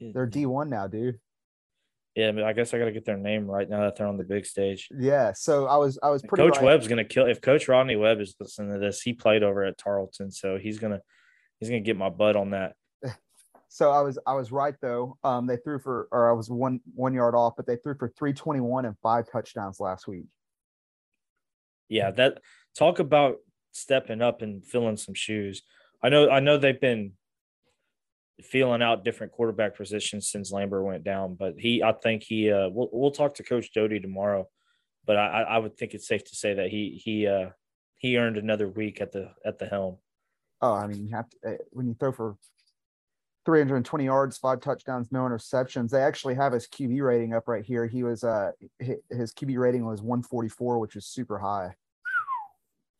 [SPEAKER 6] They're D1 now, dude.
[SPEAKER 5] Yeah, but I guess I got to get their name right now that they're on the big stage.
[SPEAKER 6] Yeah, so I was I was pretty.
[SPEAKER 5] Coach
[SPEAKER 6] right.
[SPEAKER 5] Webb's gonna kill if Coach Rodney Webb is listening to this. He played over at Tarleton, so he's gonna he's gonna get my butt on that.
[SPEAKER 6] So I was I was right though. Um, they threw for or I was one one yard off, but they threw for three twenty one and five touchdowns last week.
[SPEAKER 5] Yeah, that talk about stepping up and filling some shoes. I know I know they've been feeling out different quarterback positions since Lambert went down. But he, I think he, uh, we'll we'll talk to Coach Doty tomorrow. But I, I would think it's safe to say that he he uh he earned another week at the at the helm.
[SPEAKER 6] Oh, I mean, you have to eh, when you throw for 320 yards, five touchdowns, no interceptions. They actually have his QB rating up right here. He was uh his QB rating was 144, which is super high.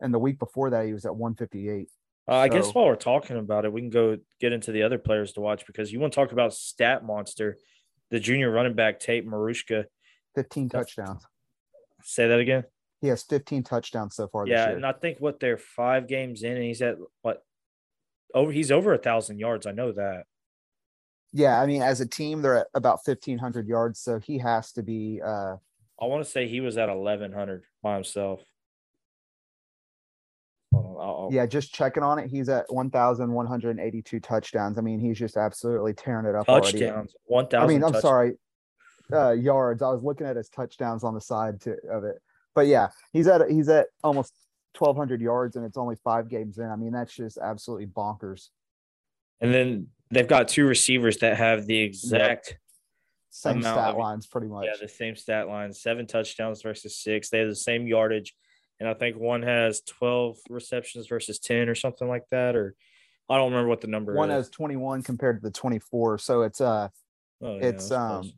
[SPEAKER 6] And the week before that, he was at 158.
[SPEAKER 5] Uh, I guess while we're talking about it, we can go get into the other players to watch because you want to talk about stat monster, the junior running back Tate Marushka.
[SPEAKER 6] 15 touchdowns.
[SPEAKER 5] Say that again.
[SPEAKER 6] He has 15 touchdowns so far.
[SPEAKER 5] Yeah, and I think what they're five games in, and he's at what over he's over a thousand yards. I know that.
[SPEAKER 6] Yeah, I mean, as a team, they're at about 1,500 yards, so he has to be. uh
[SPEAKER 5] I want to say he was at 1,100 by himself.
[SPEAKER 6] I'll, yeah, just checking on it. He's at 1,182 touchdowns. I mean, he's just absolutely tearing it up.
[SPEAKER 5] Touchdowns. 1,000.
[SPEAKER 6] I mean, I'm sorry, uh, yards. I was looking at his touchdowns on the side to, of it, but yeah, he's at he's at almost 1,200 yards, and it's only five games in. I mean, that's just absolutely bonkers.
[SPEAKER 5] And then they've got two receivers that have the exact. Yep.
[SPEAKER 6] Same stat lines, pretty much.
[SPEAKER 5] Yeah, the same stat lines. Seven touchdowns versus six. They have the same yardage and I think one has 12 receptions versus 10 or something like that. Or I don't remember what the number
[SPEAKER 6] one
[SPEAKER 5] is.
[SPEAKER 6] has 21 compared to the 24. So it's uh oh, it's um close.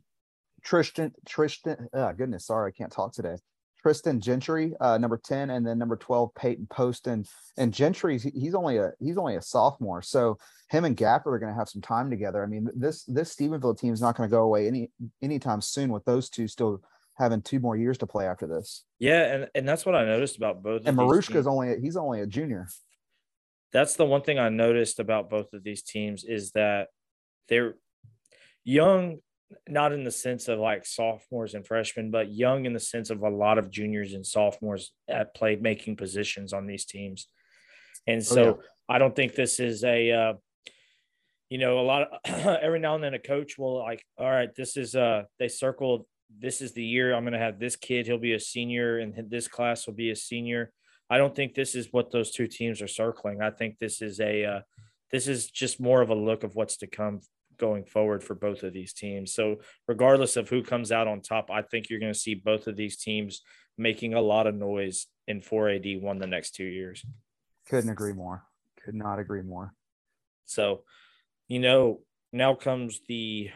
[SPEAKER 6] Tristan Tristan oh goodness, sorry, I can't talk today. Tristan Gentry, uh, number 10, and then number 12, Peyton Poston. And Gentry, he's only a he's only a sophomore. So him and Gafford are going to have some time together. I mean, this this Stephenville team is not going to go away any anytime soon with those two still having two more years to play after this.
[SPEAKER 5] Yeah, and, and that's what I noticed about both.
[SPEAKER 6] And Marushka's only he's only a junior.
[SPEAKER 5] That's the one thing I noticed about both of these teams is that they're young, not in the sense of like sophomores and freshmen, but young in the sense of a lot of juniors and sophomores at play making positions on these teams. And so oh, yeah. I don't think this is a uh, you know, a lot of every now and then a coach will like, all right, this is uh they circled this is the year I'm going to have this kid. He'll be a senior, and this class will be a senior. I don't think this is what those two teams are circling. I think this is a uh, this is just more of a look of what's to come going forward for both of these teams. So regardless of who comes out on top, I think you're going to see both of these teams making a lot of noise in 4AD one the next two years.
[SPEAKER 6] Couldn't agree more. Could not agree more.
[SPEAKER 5] So, you know, now comes the.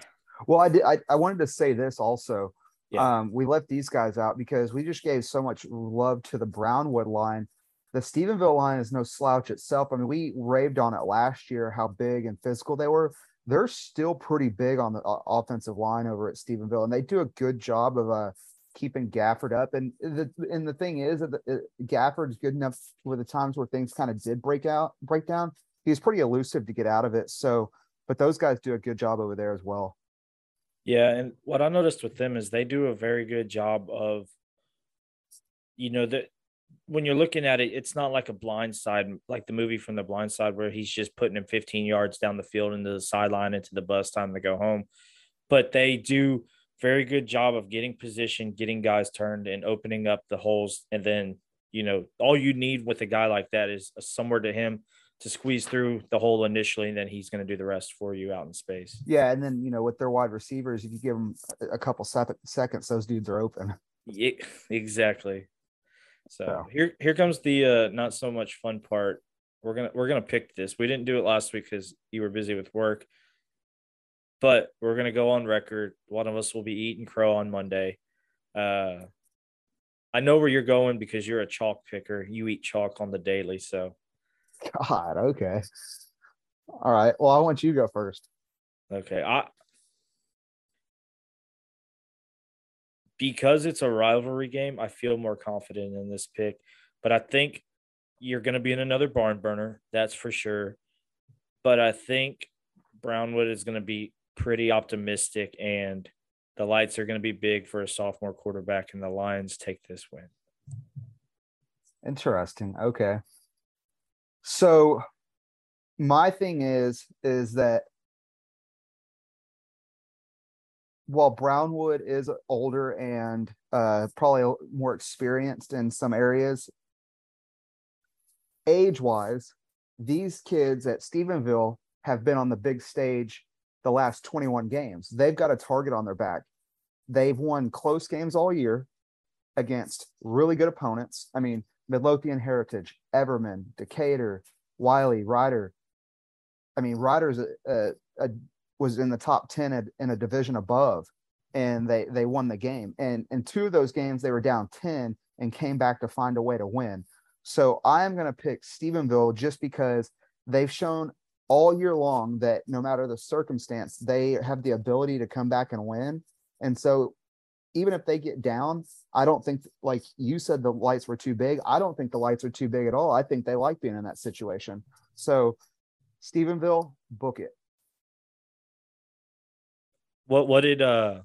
[SPEAKER 6] Well, I did. I, I wanted to say this also. Yeah. Um, we left these guys out because we just gave so much love to the Brownwood line. The Stephenville line is no slouch itself. I mean, we raved on it last year how big and physical they were. They're still pretty big on the uh, offensive line over at Stephenville, and they do a good job of uh, keeping Gafford up. And the and the thing is that the, uh, Gafford's good enough for the times where things kind of did break out, break down. He's pretty elusive to get out of it. So, but those guys do a good job over there as well.
[SPEAKER 5] Yeah, and what I noticed with them is they do a very good job of, you know, that when you're looking at it, it's not like a blind side, like the movie from the blind side where he's just putting him 15 yards down the field into the sideline into the bus time to go home. But they do very good job of getting position, getting guys turned and opening up the holes. And then, you know, all you need with a guy like that is somewhere to him to squeeze through the hole initially, and then he's going to do the rest for you out in space.
[SPEAKER 6] Yeah, and then you know with their wide receivers, if you give them a couple seconds, those dudes are open.
[SPEAKER 5] Yeah, exactly. So
[SPEAKER 6] So.
[SPEAKER 5] here here comes the uh not so much fun part. We're gonna we're gonna pick this. We didn't do it last week because you were busy with work. But we're gonna go on record. One of us will be eating crow on Monday. Uh I know where you're going because you're a chalk picker. You eat chalk on the daily, so
[SPEAKER 6] God, okay. All right. Well, I want you to go first.
[SPEAKER 5] Okay. I because it's a rivalry game, I feel more confident in this pick. But I think you're going to be in another barn burner, that's for sure. But I think Brownwood is going to be pretty optimistic, and the lights are going to be big for a sophomore quarterback, and the Lions take this win.
[SPEAKER 6] Interesting. Okay. So my thing is is that while Brownwood is older and uh probably more experienced in some areas age-wise these kids at Stephenville have been on the big stage the last 21 games. They've got a target on their back. They've won close games all year against really good opponents. I mean, Midlothian Heritage, Everman, Decatur, Wylie, Rider. I mean, Rider's was in the top 10 at, in a division above, and they they won the game. And in two of those games, they were down 10 and came back to find a way to win. So I am going to pick Stephenville just because they've shown all year long that no matter the circumstance, they have the ability to come back and win. And so even if they get down, I don't think like you said the lights were too big. I don't think the lights are too big at all. I think they like being in that situation. So Stephenville, book it.
[SPEAKER 5] What what did uh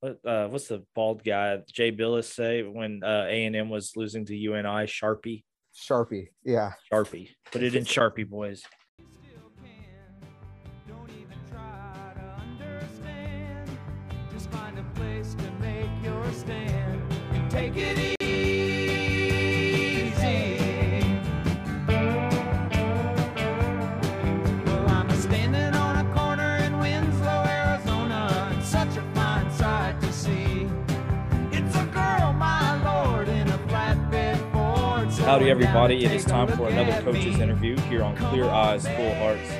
[SPEAKER 5] what uh what's the bald guy Jay Bilas say when uh A and M was losing to UNI Sharpie?
[SPEAKER 6] Sharpie. Yeah.
[SPEAKER 5] Sharpie. Put it in Sharpie, boys.
[SPEAKER 1] Lord, in a flatbed Ford.
[SPEAKER 5] Howdy, everybody. It is
[SPEAKER 1] take
[SPEAKER 5] time for another coach's interview here on Clear Eyes, Full Hearts.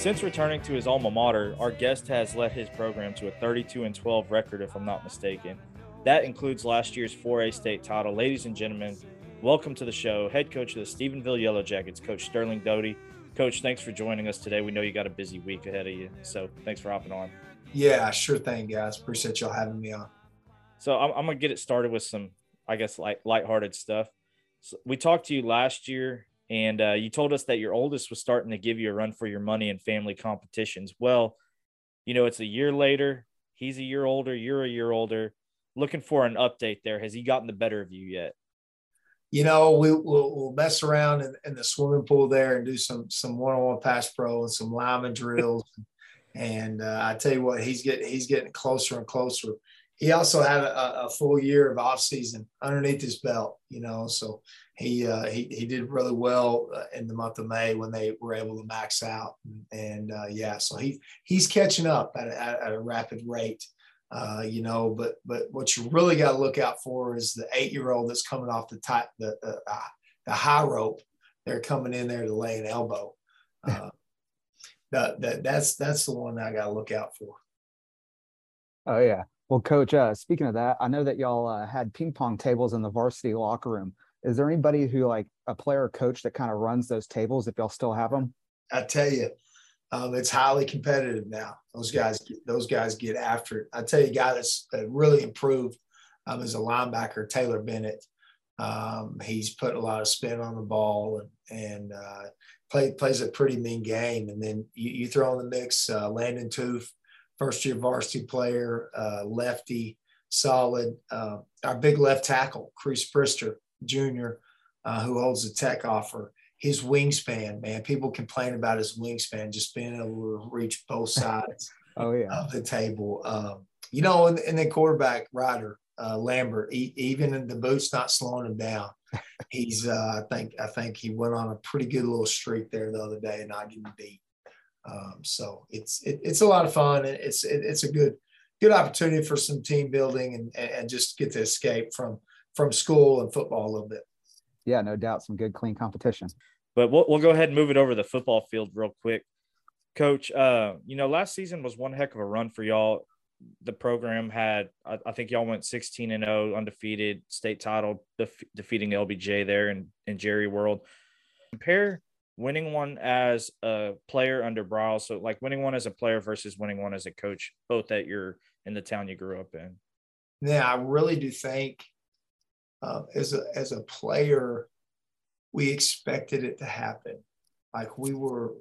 [SPEAKER 5] Since returning to his alma mater, our guest has led his program to a 32 and 12 record, if I'm not mistaken. That includes last year's 4A state title. Ladies and gentlemen, welcome to the show, head coach of the Stephenville Yellow Jackets, Coach Sterling Doty. Coach, thanks for joining us today. We know you got a busy week ahead of you, so thanks for hopping on.
[SPEAKER 7] Yeah, sure thing, guys. Appreciate y'all having me on.
[SPEAKER 5] So I'm, I'm gonna get it started with some, I guess, light lighthearted stuff. So we talked to you last year, and uh, you told us that your oldest was starting to give you a run for your money in family competitions. Well, you know, it's a year later. He's a year older. You're a year older. Looking for an update there. Has he gotten the better of you yet?
[SPEAKER 7] You know, we, we'll, we'll mess around in, in the swimming pool there and do some some one on one pass pro and some lineman drills. and uh, I tell you what, he's getting he's getting closer and closer. He also had a, a full year of off season underneath his belt. You know, so he uh, he he did really well uh, in the month of May when they were able to max out. And uh, yeah, so he he's catching up at, a- at a rapid rate. Uh, you know. But but what you really got to look out for is the eight year old that's coming off the top the the, uh, the high rope. They're coming in there to lay an elbow. Uh, that, that that's that's the one that I got to look out for.
[SPEAKER 6] Oh yeah. Well, coach, uh, speaking of that, I know that y'all uh, had ping pong tables in the varsity locker room. Is there anybody who like a player or coach that kind of runs those tables if y'all still have them?
[SPEAKER 7] I tell you, um, it's highly competitive now. Those guys, those guys get after it. I tell you, a guy that's that really improved um, a linebacker, Taylor Bennett. Um, he's put a lot of spin on the ball and and uh, play, plays a pretty mean game. And then you, you throw in the mix uh, Landon Toof, first year varsity player, uh, lefty, solid. Uh, our big left tackle, Chris Prister Jr., uh, who holds the tech offer his wingspan, man. People complain about his wingspan, just being able to reach both sides
[SPEAKER 6] Oh yeah.
[SPEAKER 7] of the table. Um, you know, and, and then quarterback Ryder uh, Lambert, he, even in the boots not slowing him down. He's, uh, I think, I think he went on a pretty good little streak there the other day, and not getting beat. Um, so it's it, it's a lot of fun. and It's it, it's a good good opportunity for some team building and, and just get to escape from from school and football a little bit.
[SPEAKER 6] Yeah, no doubt, some good clean competition.
[SPEAKER 5] But we'll, we'll go ahead and move it over to the football field real quick. Coach, uh, you know, last season was one heck of a run for y'all. The program had, I, I think y'all went 16 and 0, undefeated, state title, def- defeating LBJ there in, in Jerry World. Compare winning one as a player under Briles, so like winning one as a player versus winning one as a coach, both that you're in the town you grew up in.
[SPEAKER 7] Yeah, I really do think um, as a as a player, we expected it to happen. Like we were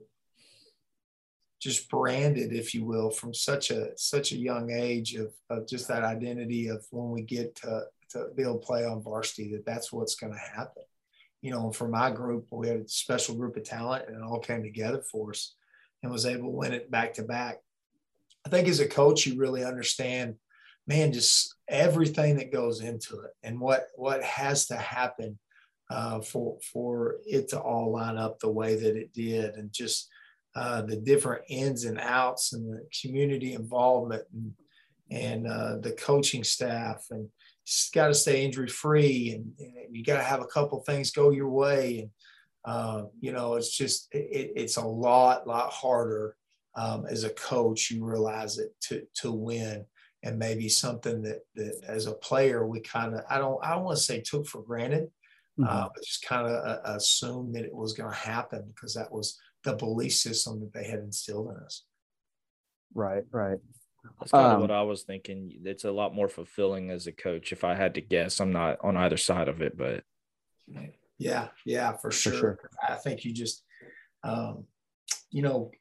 [SPEAKER 7] just branded, if you will, from such a such a young age of, of just that identity of when we get to to be able to play on varsity, that that's what's going to happen. You know, for my group, we had a special group of talent, and it all came together for us, and was able to win it back to back. I think as a coach, you really understand, man, just everything that goes into it, and what what has to happen uh, for for it to all line up the way that it did, and just uh, the different ins and outs and the community involvement and, and uh, the coaching staff and just got to stay injury free and, and you got to have a couple things go your way and uh, you know it's just it, it's a lot lot harder um, as a coach you realize it to to win. And maybe something that that as a player we kind of I don't I don't want to say took for granted mm-hmm. uh, but just kind of uh, assumed that it was going to happen because that was the belief system that they had instilled in us.
[SPEAKER 6] Right, right.
[SPEAKER 5] That's kind um, of what I was thinking. It's a lot more fulfilling as a coach. If I had to guess, I'm not on either side of it, but
[SPEAKER 7] yeah, yeah, for sure. For sure. I think you just, um, you know,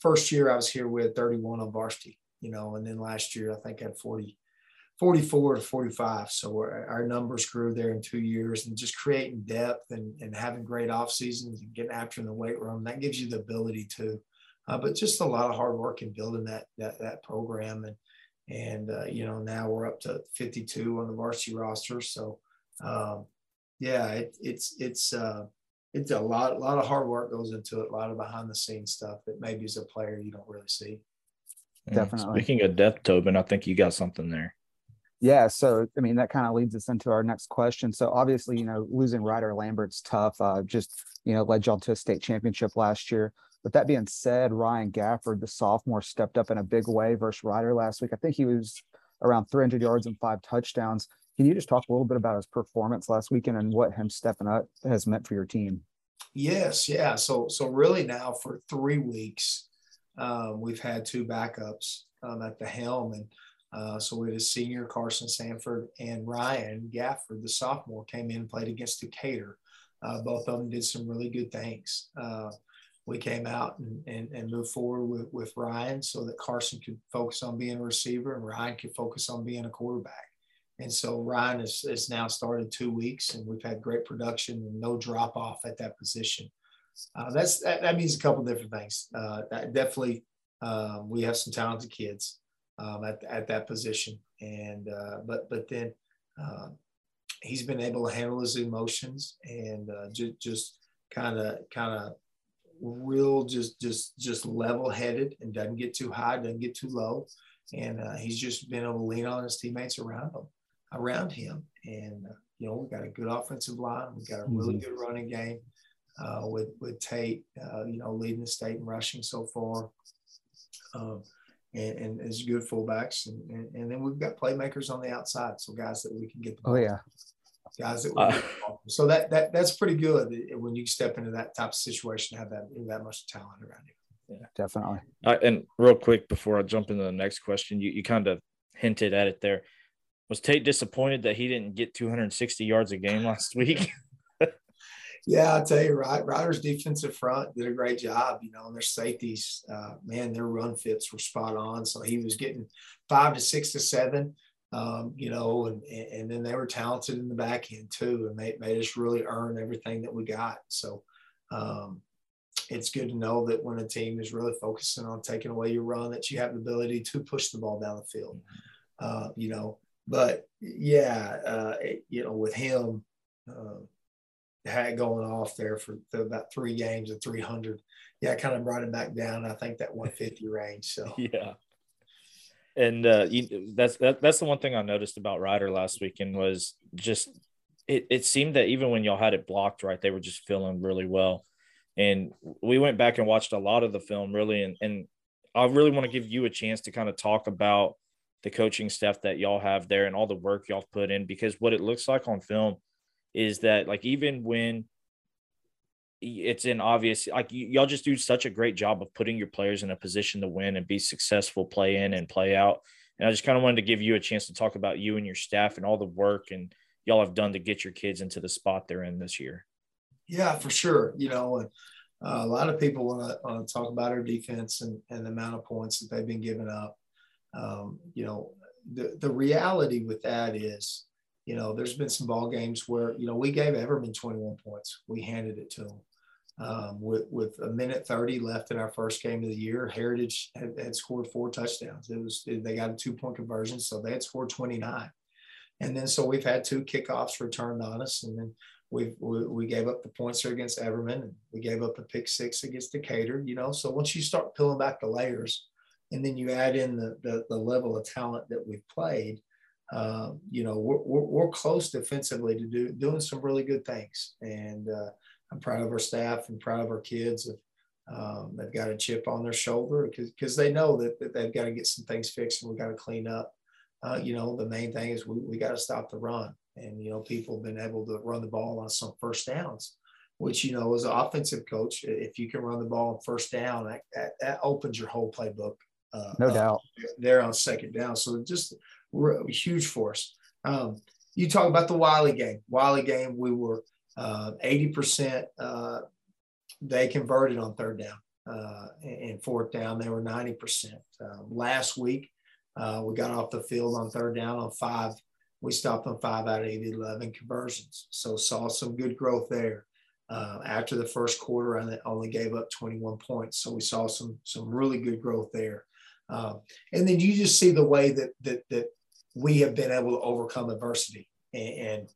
[SPEAKER 7] first year I was here with 31 on varsity, you know, and then last year I think I had 40, 44 to 45. So our numbers grew there in two years and just creating depth and, and having great off seasons and getting after in the weight room. That gives you the ability to, uh, but just a lot of hard work in building that, that, that program. And, and, uh, you know, now we're up to 52 on the varsity roster. So, um, yeah, it, it's, it's, uh, it's a lot, a lot of hard work goes into it, a lot of behind the scenes stuff that maybe as a player you don't really see.
[SPEAKER 6] Definitely.
[SPEAKER 5] Speaking of depth, Tobin, I think you got something there.
[SPEAKER 6] Yeah, so I mean that kind of leads us into our next question. So obviously, you know, losing Ryder Lambert's tough. Uh, just you know, led y'all to a state championship last year. But that being said, Ryan Gafford, the sophomore, stepped up in a big way versus Rider last week. I think he was around 300 yards and five touchdowns. Can you just talk a little bit about his performance last weekend and what him stepping up has meant for your team?
[SPEAKER 7] Yes, yeah. So so really now for three weeks, um, we've had two backups um, at the helm and uh, so we had a senior, Carson Sanford, and Ryan Gafford, the sophomore, came in and played against Decatur. Uh, both of them did some really good things. Uh, we came out and, and, and, moved forward with, with Ryan so that Carson could focus on being a receiver and Ryan could focus on being a quarterback. And so Ryan has, has now started two weeks and we've had great production and no drop off at that position. Uh, that's that, that, means a couple different things. Uh, definitely, uh, we have some talented kids um, at, at that position. And uh, but but then uh, he's been able to handle his emotions and uh, ju- just kind of kind of real just just just level headed and doesn't get too high, doesn't get too low, and uh, he's just been able to lean on his teammates around him around him. And uh, you know we got a good offensive line, we got a really mm-hmm. good running game. Uh, with with Tate, uh, you know, leading the state in rushing so far. Um, and, and as good fullbacks. And, and, and, then we've got playmakers on the outside. So guys that we can get.
[SPEAKER 6] The oh, yeah.
[SPEAKER 7] Guys that uh, so that, that that's pretty good when you step into that type of situation, have that, that much talent around you.
[SPEAKER 6] Yeah, definitely.
[SPEAKER 5] Uh, and real quick before I jump into the next question, you, you kind of hinted at it there. Was Tate disappointed that he didn't get 260 yards a game last week?
[SPEAKER 7] Yeah, I'll tell you, right. Rider's defensive front did a great job, you know, and their safeties, uh, man, their run fits were spot on. So he was getting five to six to seven, um, you know, and, and then they were talented in the back end too, and they made us really earn everything that we got. So um, it's good to know that when a team is really focusing on taking away your run, that you have the ability to push the ball down the field, uh, you know. But yeah, uh, it, you know, with him, uh, had going off there for the, about three games of 300. Yeah, kind of brought him back down. I think that 150 range. So
[SPEAKER 5] yeah. and uh, you, that's that, that's the one thing I noticed about Rider last weekend was just it. It seemed that even when y'all had it blocked right, they were just feeling really well. And we went back and watched a lot of the film, really, and and I really want to give you a chance to kind of talk about the coaching staff that y'all have there and all the work y'all put in because what it looks like on film is that like even when it's an obvious like y- y'all just do such a great job of putting your players in a position to win and be successful play in and play out and i just kind of wanted to give you a chance to talk about you and your staff and all the work and y'all have done to get your kids into the spot they're in this year
[SPEAKER 7] Yeah, for sure. You know, uh, a lot of people want to talk about our defense and, and the amount of points that they've been giving up. Um, you know, the, the reality with that is, you know, there's been some ball games where, you know, we gave Everman 21 points. We handed it to them. Um, with, with a minute 30 left in our first game of the year, Heritage had, had scored four touchdowns. It was, they got a two point conversion. So they had scored 29. And then, so we've had two kickoffs returned on us. And then we, we, gave up the points there against Everman and we gave up a pick six against Decatur, you know. So once you start peeling back the layers and then you add in the, the, the level of talent that we've played, uh, you know, we're, we're, we're, close defensively to do, doing some really good things. And uh, I'm proud of our staff and proud of our kids. Um, they've got a chip on their shoulder because they know that, that they've got to get some things fixed and we've got to clean up. Uh, you know, the main thing is we, we got to stop the run. And, you know, people have been able to run the ball on some first downs, which, you know, as an offensive coach, if you can run the ball on first down, that, that, that opens your whole playbook. Uh,
[SPEAKER 6] no doubt.
[SPEAKER 7] There on second down. So just huge for us. Um, you talk about the Wylie game. Wylie game, we were uh, 80%. Uh, they converted on third down uh, and fourth down. They were 90%. Um, last week, uh, we got off the field on third down on five we stopped on five out of the 11 conversions. So saw some good growth there. Uh, after the first quarter, I only gave up 21 points. So we saw some, some really good growth there. Uh, and then you just see the way that, that, that we have been able to overcome adversity. And, and,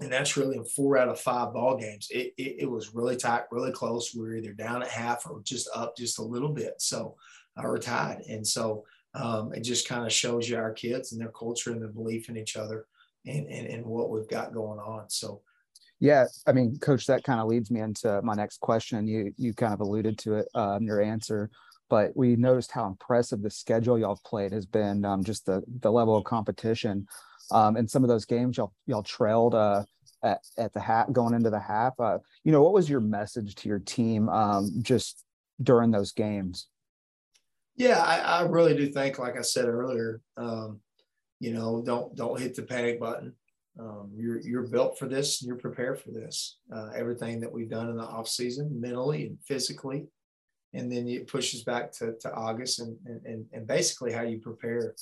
[SPEAKER 7] and that's really in four out of five ball games. It, it, it, was really tight, really close. We were either down at half or just up just a little bit. So, uh, or tied. And so um, it just kind of shows you our kids and their culture and their belief in each other and, and, and what we've got going on. So,
[SPEAKER 6] yeah, I mean, coach, that kind of leads me into my next question. You, you kind of alluded to it uh, in your answer, but we noticed how impressive the schedule y'all played has been, um, just the, the level of competition. Um, and some of those games y'all, y'all trailed uh, at, at the half going into the half. Uh, you know, what was your message to your team um, just during those games?
[SPEAKER 7] Yeah, I, I, really do think, like I said earlier, um, you know, don't don't hit the panic button. Um, you're you're built for this. And you're prepared for this. Uh, everything that we've done in the off season, mentally and physically, and then it pushes back to, to August and, and and basically how you prepare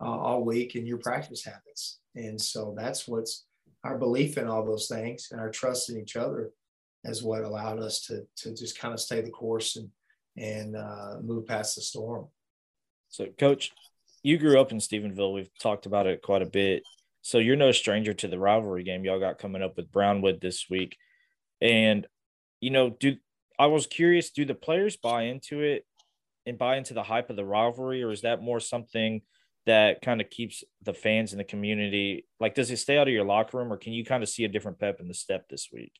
[SPEAKER 7] uh, all week and your practice habits. And so that's what's our belief in all those things and our trust in each other is what allowed us to to just kind of stay the course and and uh, move past the storm.
[SPEAKER 5] So, Coach, you grew up in Stephenville. We've talked about it quite a bit. So you're no stranger to the rivalry game y'all got coming up with Brownwood this week. And you know, do I was curious, do the players buy into it and buy into the hype of the rivalry, or is that more something that kind of keeps the fans in the community? Like, does it stay out of your locker room, or can you kind of see a different pep in the step this week?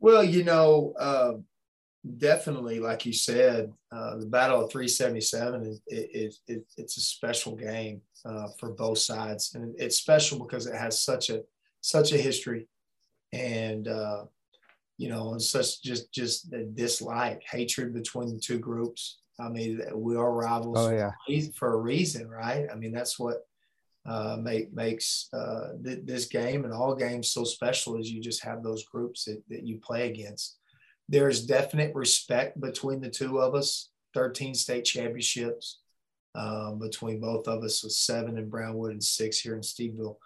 [SPEAKER 7] Well, you know, uh, definitely, like you said, uh, the Battle of 377 is it, it, it's a special game uh, for both sides, and it's special because it has such a such a history, and uh, you know, and such just just a dislike, hatred between the two groups. I mean, we are rivals.
[SPEAKER 6] Oh yeah,
[SPEAKER 7] for a reason, right? I mean, that's what uh, make, makes uh, th- this game and all games so special. Is you just have those groups that, that you play against there's definite respect between the two of us 13 state championships um, between both of us with seven in brownwood and six here in stephenville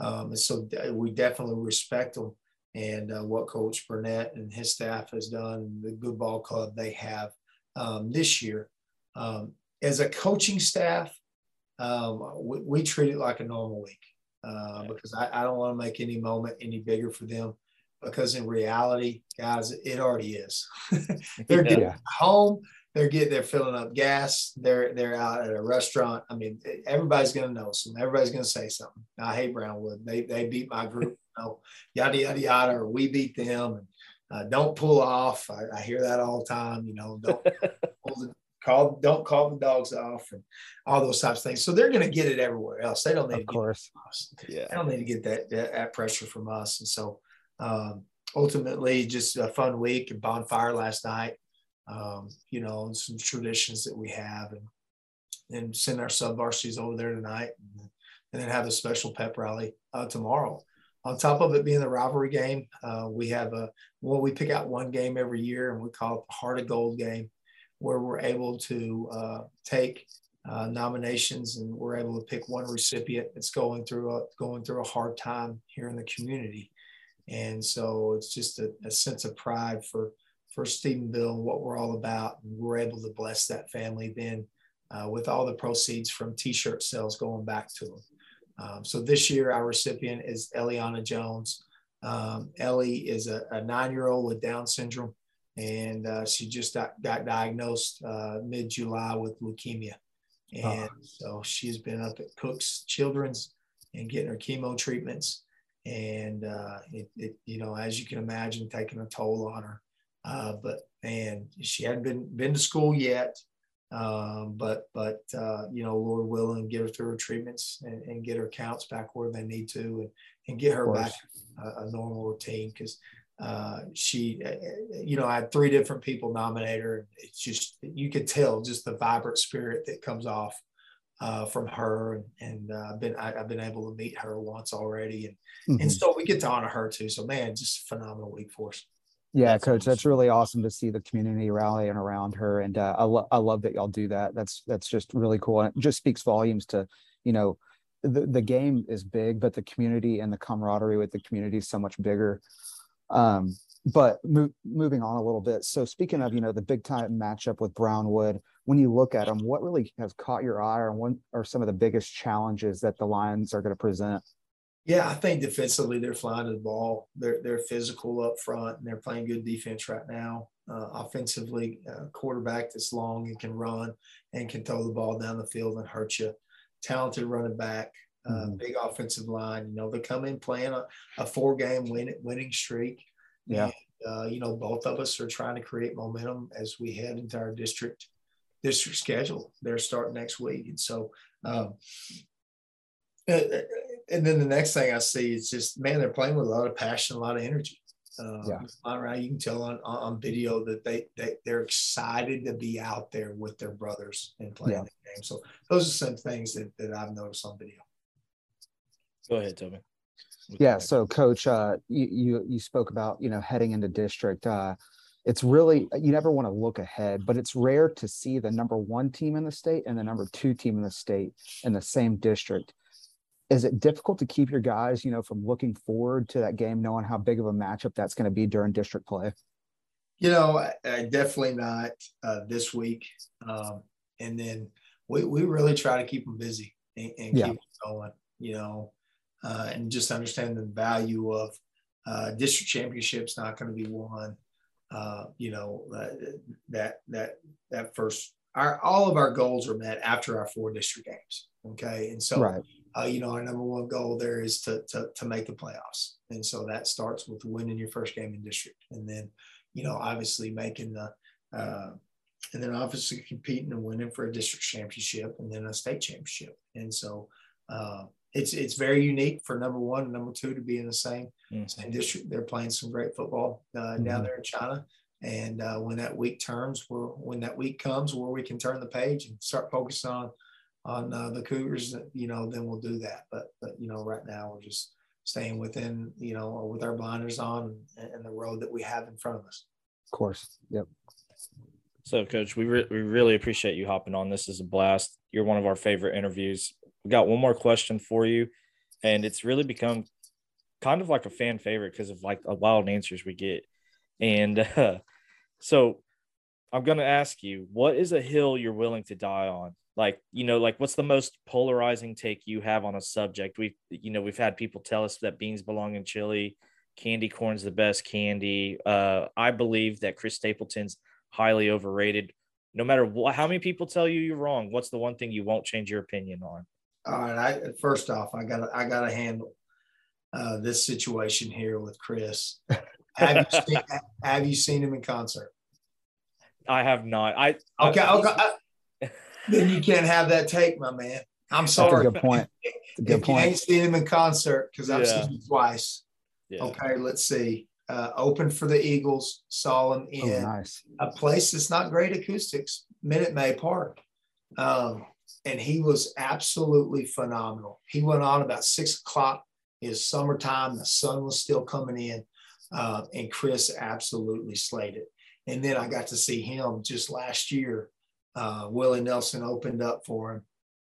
[SPEAKER 7] um, and so we definitely respect them and uh, what coach burnett and his staff has done the good ball club they have um, this year um, as a coaching staff um, we, we, treat it like a normal week uh, because I, I don't want to make any moment any bigger for them because in reality, guys, it already is. They're yeah. home. they're getting they're filling up gas. They're they're out at a restaurant. I mean, everybody's gonna know something. Everybody's gonna say something. I hate Brownwood. They they beat my group. Know, yada yada yada. Or we beat them. And uh, don't pull off. I, I, hear that all the time. You know, don't the, call don't call the dogs off and all those types of things. So they're gonna get it everywhere else. They don't need
[SPEAKER 6] of course.
[SPEAKER 7] Yeah. They don't need to get that, that, that pressure from us. And so um, ultimately, just a fun week and bonfire last night um, you know, and some traditions that we have, and and send our sub varsities over there tonight, and, and, then have a special pep rally uh, tomorrow. On top of it being the rivalry game, uh, we have a well, we pick out one game every year, and we call it the Heart of Gold game, where we're able to uh, take uh, nominations and we're able to pick one recipient that's going through a going through a hard time here in the community, and so it's just a, a sense of pride for for Stephenville and what we're all about. And we're able to bless that family then uh, with all the proceeds from t-shirt sales going back to them. Um, so this year, our recipient is Eliana Jones. Um, Ellie is a, a nine-year-old with Down syndrome, and uh, she just got, got diagnosed uh, mid-July with leukemia. And oh. so she's been up at Cook's Children's and getting her chemo treatments. And uh, it, it, you know, as you can imagine, taking a toll on her. Uh, but man, she hadn't been been to school yet. Um, but but uh, you know, Lord willing, get her through her treatments and, and, get her counts back where they need to, and, and get her back a, a, normal routine because uh, she, uh, you know, I had three different people nominate her. It's just you could tell just the vibrant spirit that comes off uh, from her, and, and uh, I've been I, have been able to meet her once already, and mm-hmm. and so we get to honor her too. So man, just phenomenal week for us.
[SPEAKER 6] Yeah, that's coach, that's really awesome to see the community rallying around her, and uh, I, lo- I love that y'all do that. That's that's just really cool, and it just speaks volumes to, you know, the the game is big, but the community and the camaraderie with the community is so much bigger. Um, but mo- moving on a little bit. So speaking of, you know, the big time matchup with Brownwood, when you look at them, what really has caught your eye, or what are some of the biggest challenges that the Lions are going to present?
[SPEAKER 7] Yeah, I think defensively they're flying to the ball. They're they're physical up front and they're playing good defense right now. Uh, offensively, uh, quarterback that's long and can run and can throw the ball down the field and hurt you. Talented running back, uh, mm-hmm. big offensive line. You know they come in playing a, a four game win, winning streak.
[SPEAKER 6] Yeah.
[SPEAKER 7] And, uh, you know both of us are trying to create momentum as we head into our district district schedule. They're starting next week, and so. Um, uh, and then the next thing I see is just man, they're playing with a lot of passion, a lot of energy. Uh, yeah. Right, you can tell on, on video that they, they they're excited to be out there with their brothers and playing yeah. the game. So those are some things that, that I've noticed on video.
[SPEAKER 5] Go ahead, Toby.
[SPEAKER 6] Yeah. So, Coach, uh, you, you you spoke about you know heading into district. Uh, it's really you never want to look ahead, but it's rare to see the number one team in the state and the number two team in the state in the same district is it difficult to keep your guys, you know, from looking forward to that game, knowing how big of a matchup that's going to be during district play?
[SPEAKER 7] You know, I, I definitely not uh, this week. Um, and then we, we really try to keep them busy and, and yeah. keep them going, you know, uh, and just understand the value of uh, district championships not going to be won. Uh, you know, uh, that, that, that first, our, all of our goals are met after our four district games. Okay. And so, right uh, you know, our number one goal there is to, to, to make the playoffs. And so that starts with winning your first game in district. And then, you know, obviously making the, uh, and then obviously competing and winning for a district championship and then a state championship. And so uh, it's it's very unique for number one and number two to be in the same mm-hmm. same district. They're playing some great football uh, mm-hmm. down there in China. And uh, when that week turns, when that week comes, where we can turn the page and start focusing on on uh, the Cougars, you know, then we'll do that. But but you know, right now we're just staying within, you know, with our blinders on and, and the road that we have in front of us.
[SPEAKER 6] Of course. Yep.
[SPEAKER 5] So, Coach, we re- we really appreciate you hopping on. This is a blast. You're one of our favorite interviews. We got one more question for you, and it's really become kind of like a fan favorite because of like the wild answers we get. And uh, so, I'm going to ask you, what is a hill you're willing to die on? Like you know like what's the most polarizing take you have on a subject we've you know we've had people tell us that beans belong in chili candy corn's the best candy uh i believe that chris stapleton's highly overrated no matter what, how many people tell you you're wrong, what's the one thing you won't change your opinion on?
[SPEAKER 7] All right. I first off, I got I got to handle uh, this situation here with Chris. Have you, seen, have you seen him in concert?
[SPEAKER 5] I have not. I
[SPEAKER 7] Okay.
[SPEAKER 5] I,
[SPEAKER 7] okay. I- then you can't have that take, my man. I'm
[SPEAKER 6] That's a
[SPEAKER 7] sorry.
[SPEAKER 6] good point. That's a good
[SPEAKER 7] if you ain't
[SPEAKER 6] point.
[SPEAKER 7] seen him in concert, because I've
[SPEAKER 5] Yeah.
[SPEAKER 7] seen him twice.
[SPEAKER 5] Yeah.
[SPEAKER 7] Okay, let's see. Uh, open for the Eagles, saw him
[SPEAKER 6] Oh,
[SPEAKER 7] in
[SPEAKER 6] nice.
[SPEAKER 7] a place that's not great acoustics, Minute Maid Park. Um, and he was absolutely phenomenal. He went on about six o'clock. It's summertime, the sun was still coming in, uh, and Chris absolutely slayed it. And then I got to see him just last year. Uh, Willie Nelson opened up for him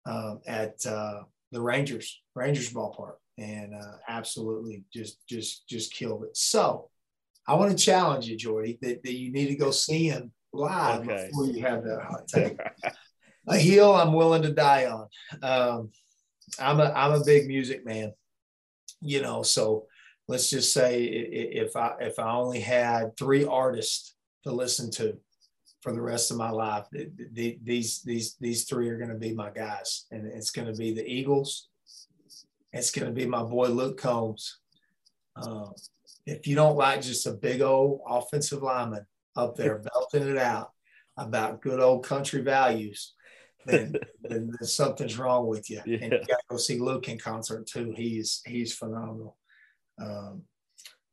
[SPEAKER 7] um, at uh, the Rangers Rangers ballpark, and uh, absolutely just just just killed it. So I want to challenge you, Jordy, that, that you need to go see him live
[SPEAKER 5] Okay.
[SPEAKER 7] before you have that hot take. a heel I'm willing to die on. Um, I'm a I'm a big music man, you know. So let's just say if I if I only had three artists to listen to for the rest of my life, th- th- these these these three are going to be my guys, and it's going to be the Eagles. It's going to be my boy Luke Combs. Um, if you don't like just a big old offensive lineman up there belting it out about good old country values, then, then, then something's wrong with you.
[SPEAKER 5] Yeah.
[SPEAKER 7] And you got to go see Luke in concert too. He's he's phenomenal. Um,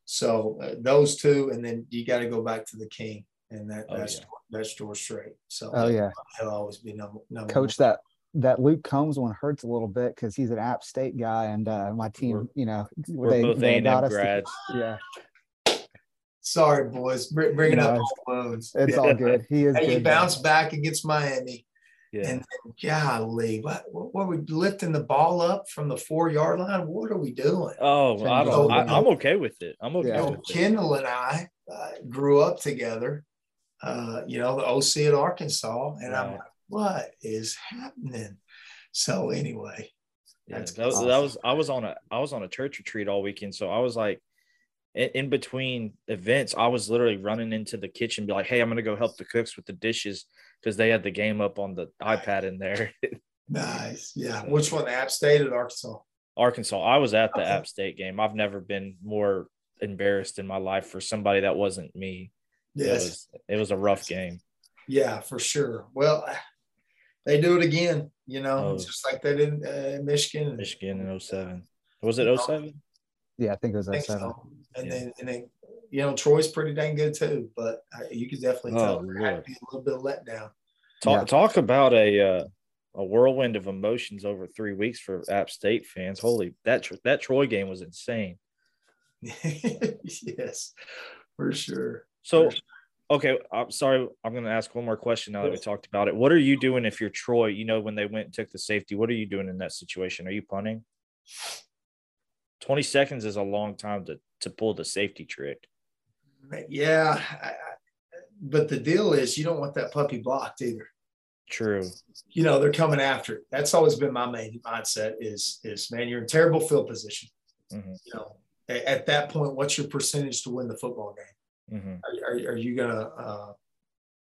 [SPEAKER 7] so uh, those two, and then you got to go back to the King, and that
[SPEAKER 5] Oh,
[SPEAKER 7] that's
[SPEAKER 5] yeah.
[SPEAKER 7] That's George Strait. So
[SPEAKER 6] Oh yeah,
[SPEAKER 7] he'll always be number number.
[SPEAKER 6] coach.
[SPEAKER 7] one.
[SPEAKER 6] That that Luke Combs one hurts a little bit because he's an App State guy, and uh, my team, you know,
[SPEAKER 5] We're
[SPEAKER 6] they,
[SPEAKER 5] both
[SPEAKER 6] they
[SPEAKER 5] A&M
[SPEAKER 6] got us. to-
[SPEAKER 5] grads.
[SPEAKER 6] yeah,
[SPEAKER 7] Sorry, boys, Br- bringing
[SPEAKER 6] No,
[SPEAKER 7] up
[SPEAKER 6] it's-
[SPEAKER 7] old wounds.
[SPEAKER 6] it's all good. He is
[SPEAKER 7] Hey, you
[SPEAKER 6] good. though.
[SPEAKER 7] bounce back against Miami,
[SPEAKER 5] Yeah.
[SPEAKER 7] and then, golly, what, what what are we lifting the ball up from the four yard line? What are we doing?
[SPEAKER 5] oh, I
[SPEAKER 6] Change
[SPEAKER 5] don't,
[SPEAKER 7] the
[SPEAKER 5] I,
[SPEAKER 7] whole
[SPEAKER 5] I'm okay with it. I'm okay
[SPEAKER 6] Yeah.
[SPEAKER 7] You know,
[SPEAKER 5] it.
[SPEAKER 7] Kendal and I uh, grew up together, uh, you know, the OC at Arkansas. And I'm like, what is happening? So, anyway,
[SPEAKER 5] Yeah,
[SPEAKER 7] That's
[SPEAKER 5] that, was- that was I was on a I was on a church retreat all weekend, so I was like, in, in between events, I was literally running into the kitchen, be like, "Hey, I'm gonna go help the cooks with the dishes," because they had the game up on the iPad in there.
[SPEAKER 7] nice. Yeah. Which one? App State at Arkansas?
[SPEAKER 5] Arkansas, I was at the
[SPEAKER 7] Okay.
[SPEAKER 5] App State game. I've never been more embarrassed in my life for somebody that wasn't me. It
[SPEAKER 7] Yes.
[SPEAKER 5] was it was a rough game.
[SPEAKER 7] Yeah, for sure. Well, they do it again, you know,
[SPEAKER 5] Oh.
[SPEAKER 7] just like they did uh, in Michigan.
[SPEAKER 5] Michigan in 07. Was it 07?
[SPEAKER 6] Yeah, I think it was
[SPEAKER 7] I
[SPEAKER 6] 07.
[SPEAKER 7] so. And
[SPEAKER 5] Yeah.
[SPEAKER 7] then, and then, you know, Troy's pretty dang good too, but uh, you could definitely
[SPEAKER 5] Oh,
[SPEAKER 7] tell there had be a little bit of letdown.
[SPEAKER 5] Talk
[SPEAKER 6] Yeah.
[SPEAKER 5] talk about a uh, a whirlwind of emotions over three weeks for App State fans. Holy that that Troy game was insane.
[SPEAKER 7] yes, for sure.
[SPEAKER 5] So okay, I'm sorry. I'm going to ask one more question now that we talked about it. What are you doing if you're Troy? You know, when they went and took the safety, what are you doing in that situation? Are you punting? 20 seconds is a long time to to pull the safety trick.
[SPEAKER 7] Yeah, I, but the deal is you don't want that puppy blocked either.
[SPEAKER 5] True.
[SPEAKER 7] You know they're coming after it. That's always been my main mindset. Is is man, you're in terrible field position.
[SPEAKER 5] Mhm.
[SPEAKER 7] You know, at that point, what's your percentage to win the football game?
[SPEAKER 5] Hmm
[SPEAKER 7] Are, are, are you going to uh,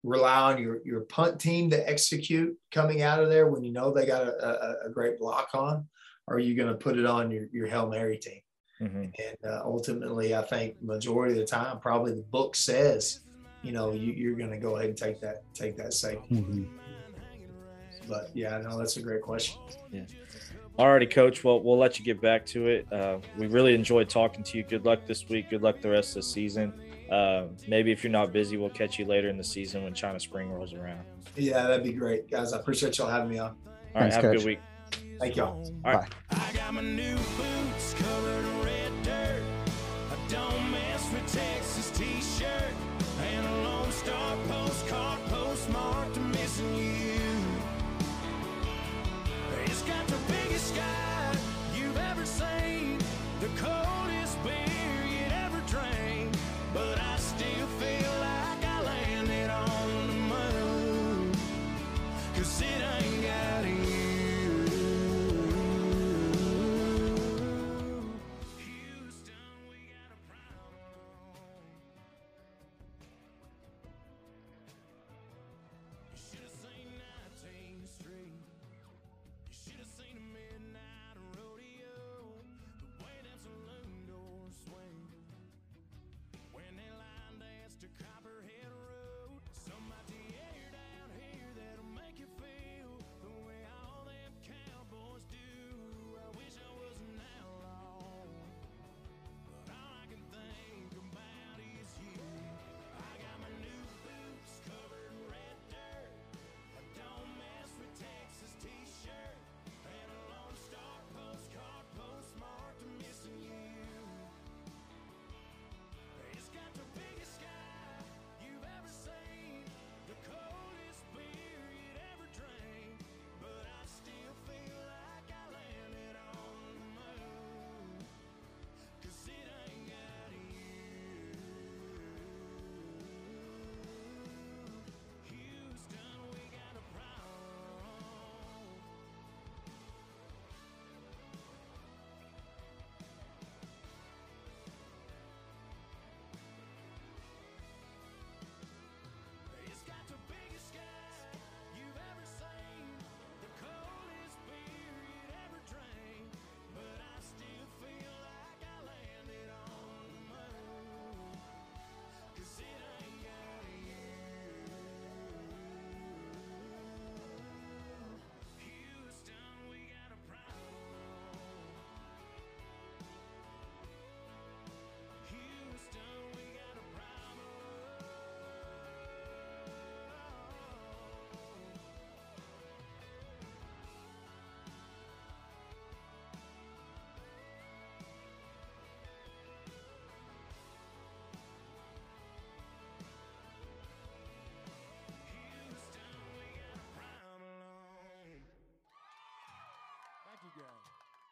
[SPEAKER 7] rely on your, your punt team to execute coming out of there when you know they got a, a, a great block on? Or are you going to put it on your, your Hail Mary team?
[SPEAKER 5] hmm
[SPEAKER 7] And uh, ultimately, I think majority of the time, probably the book says, you know, you, you're going to go ahead and take that take that safety.
[SPEAKER 6] Mhm.
[SPEAKER 7] But yeah, no, that's a great question. Yeah.
[SPEAKER 5] Alrighty, coach. Well, we'll let you get back to it. Uh, we really enjoyed talking to you. Good luck this week. Good luck the rest of the season. Uh, maybe if you're not busy, we'll catch you later in the season when China Spring rolls around.
[SPEAKER 7] Yeah, that'd be great, guys. I appreciate y'all having me on.
[SPEAKER 5] All right,
[SPEAKER 6] Thanks,
[SPEAKER 5] have a good week.
[SPEAKER 7] Thank y'all.
[SPEAKER 5] All right.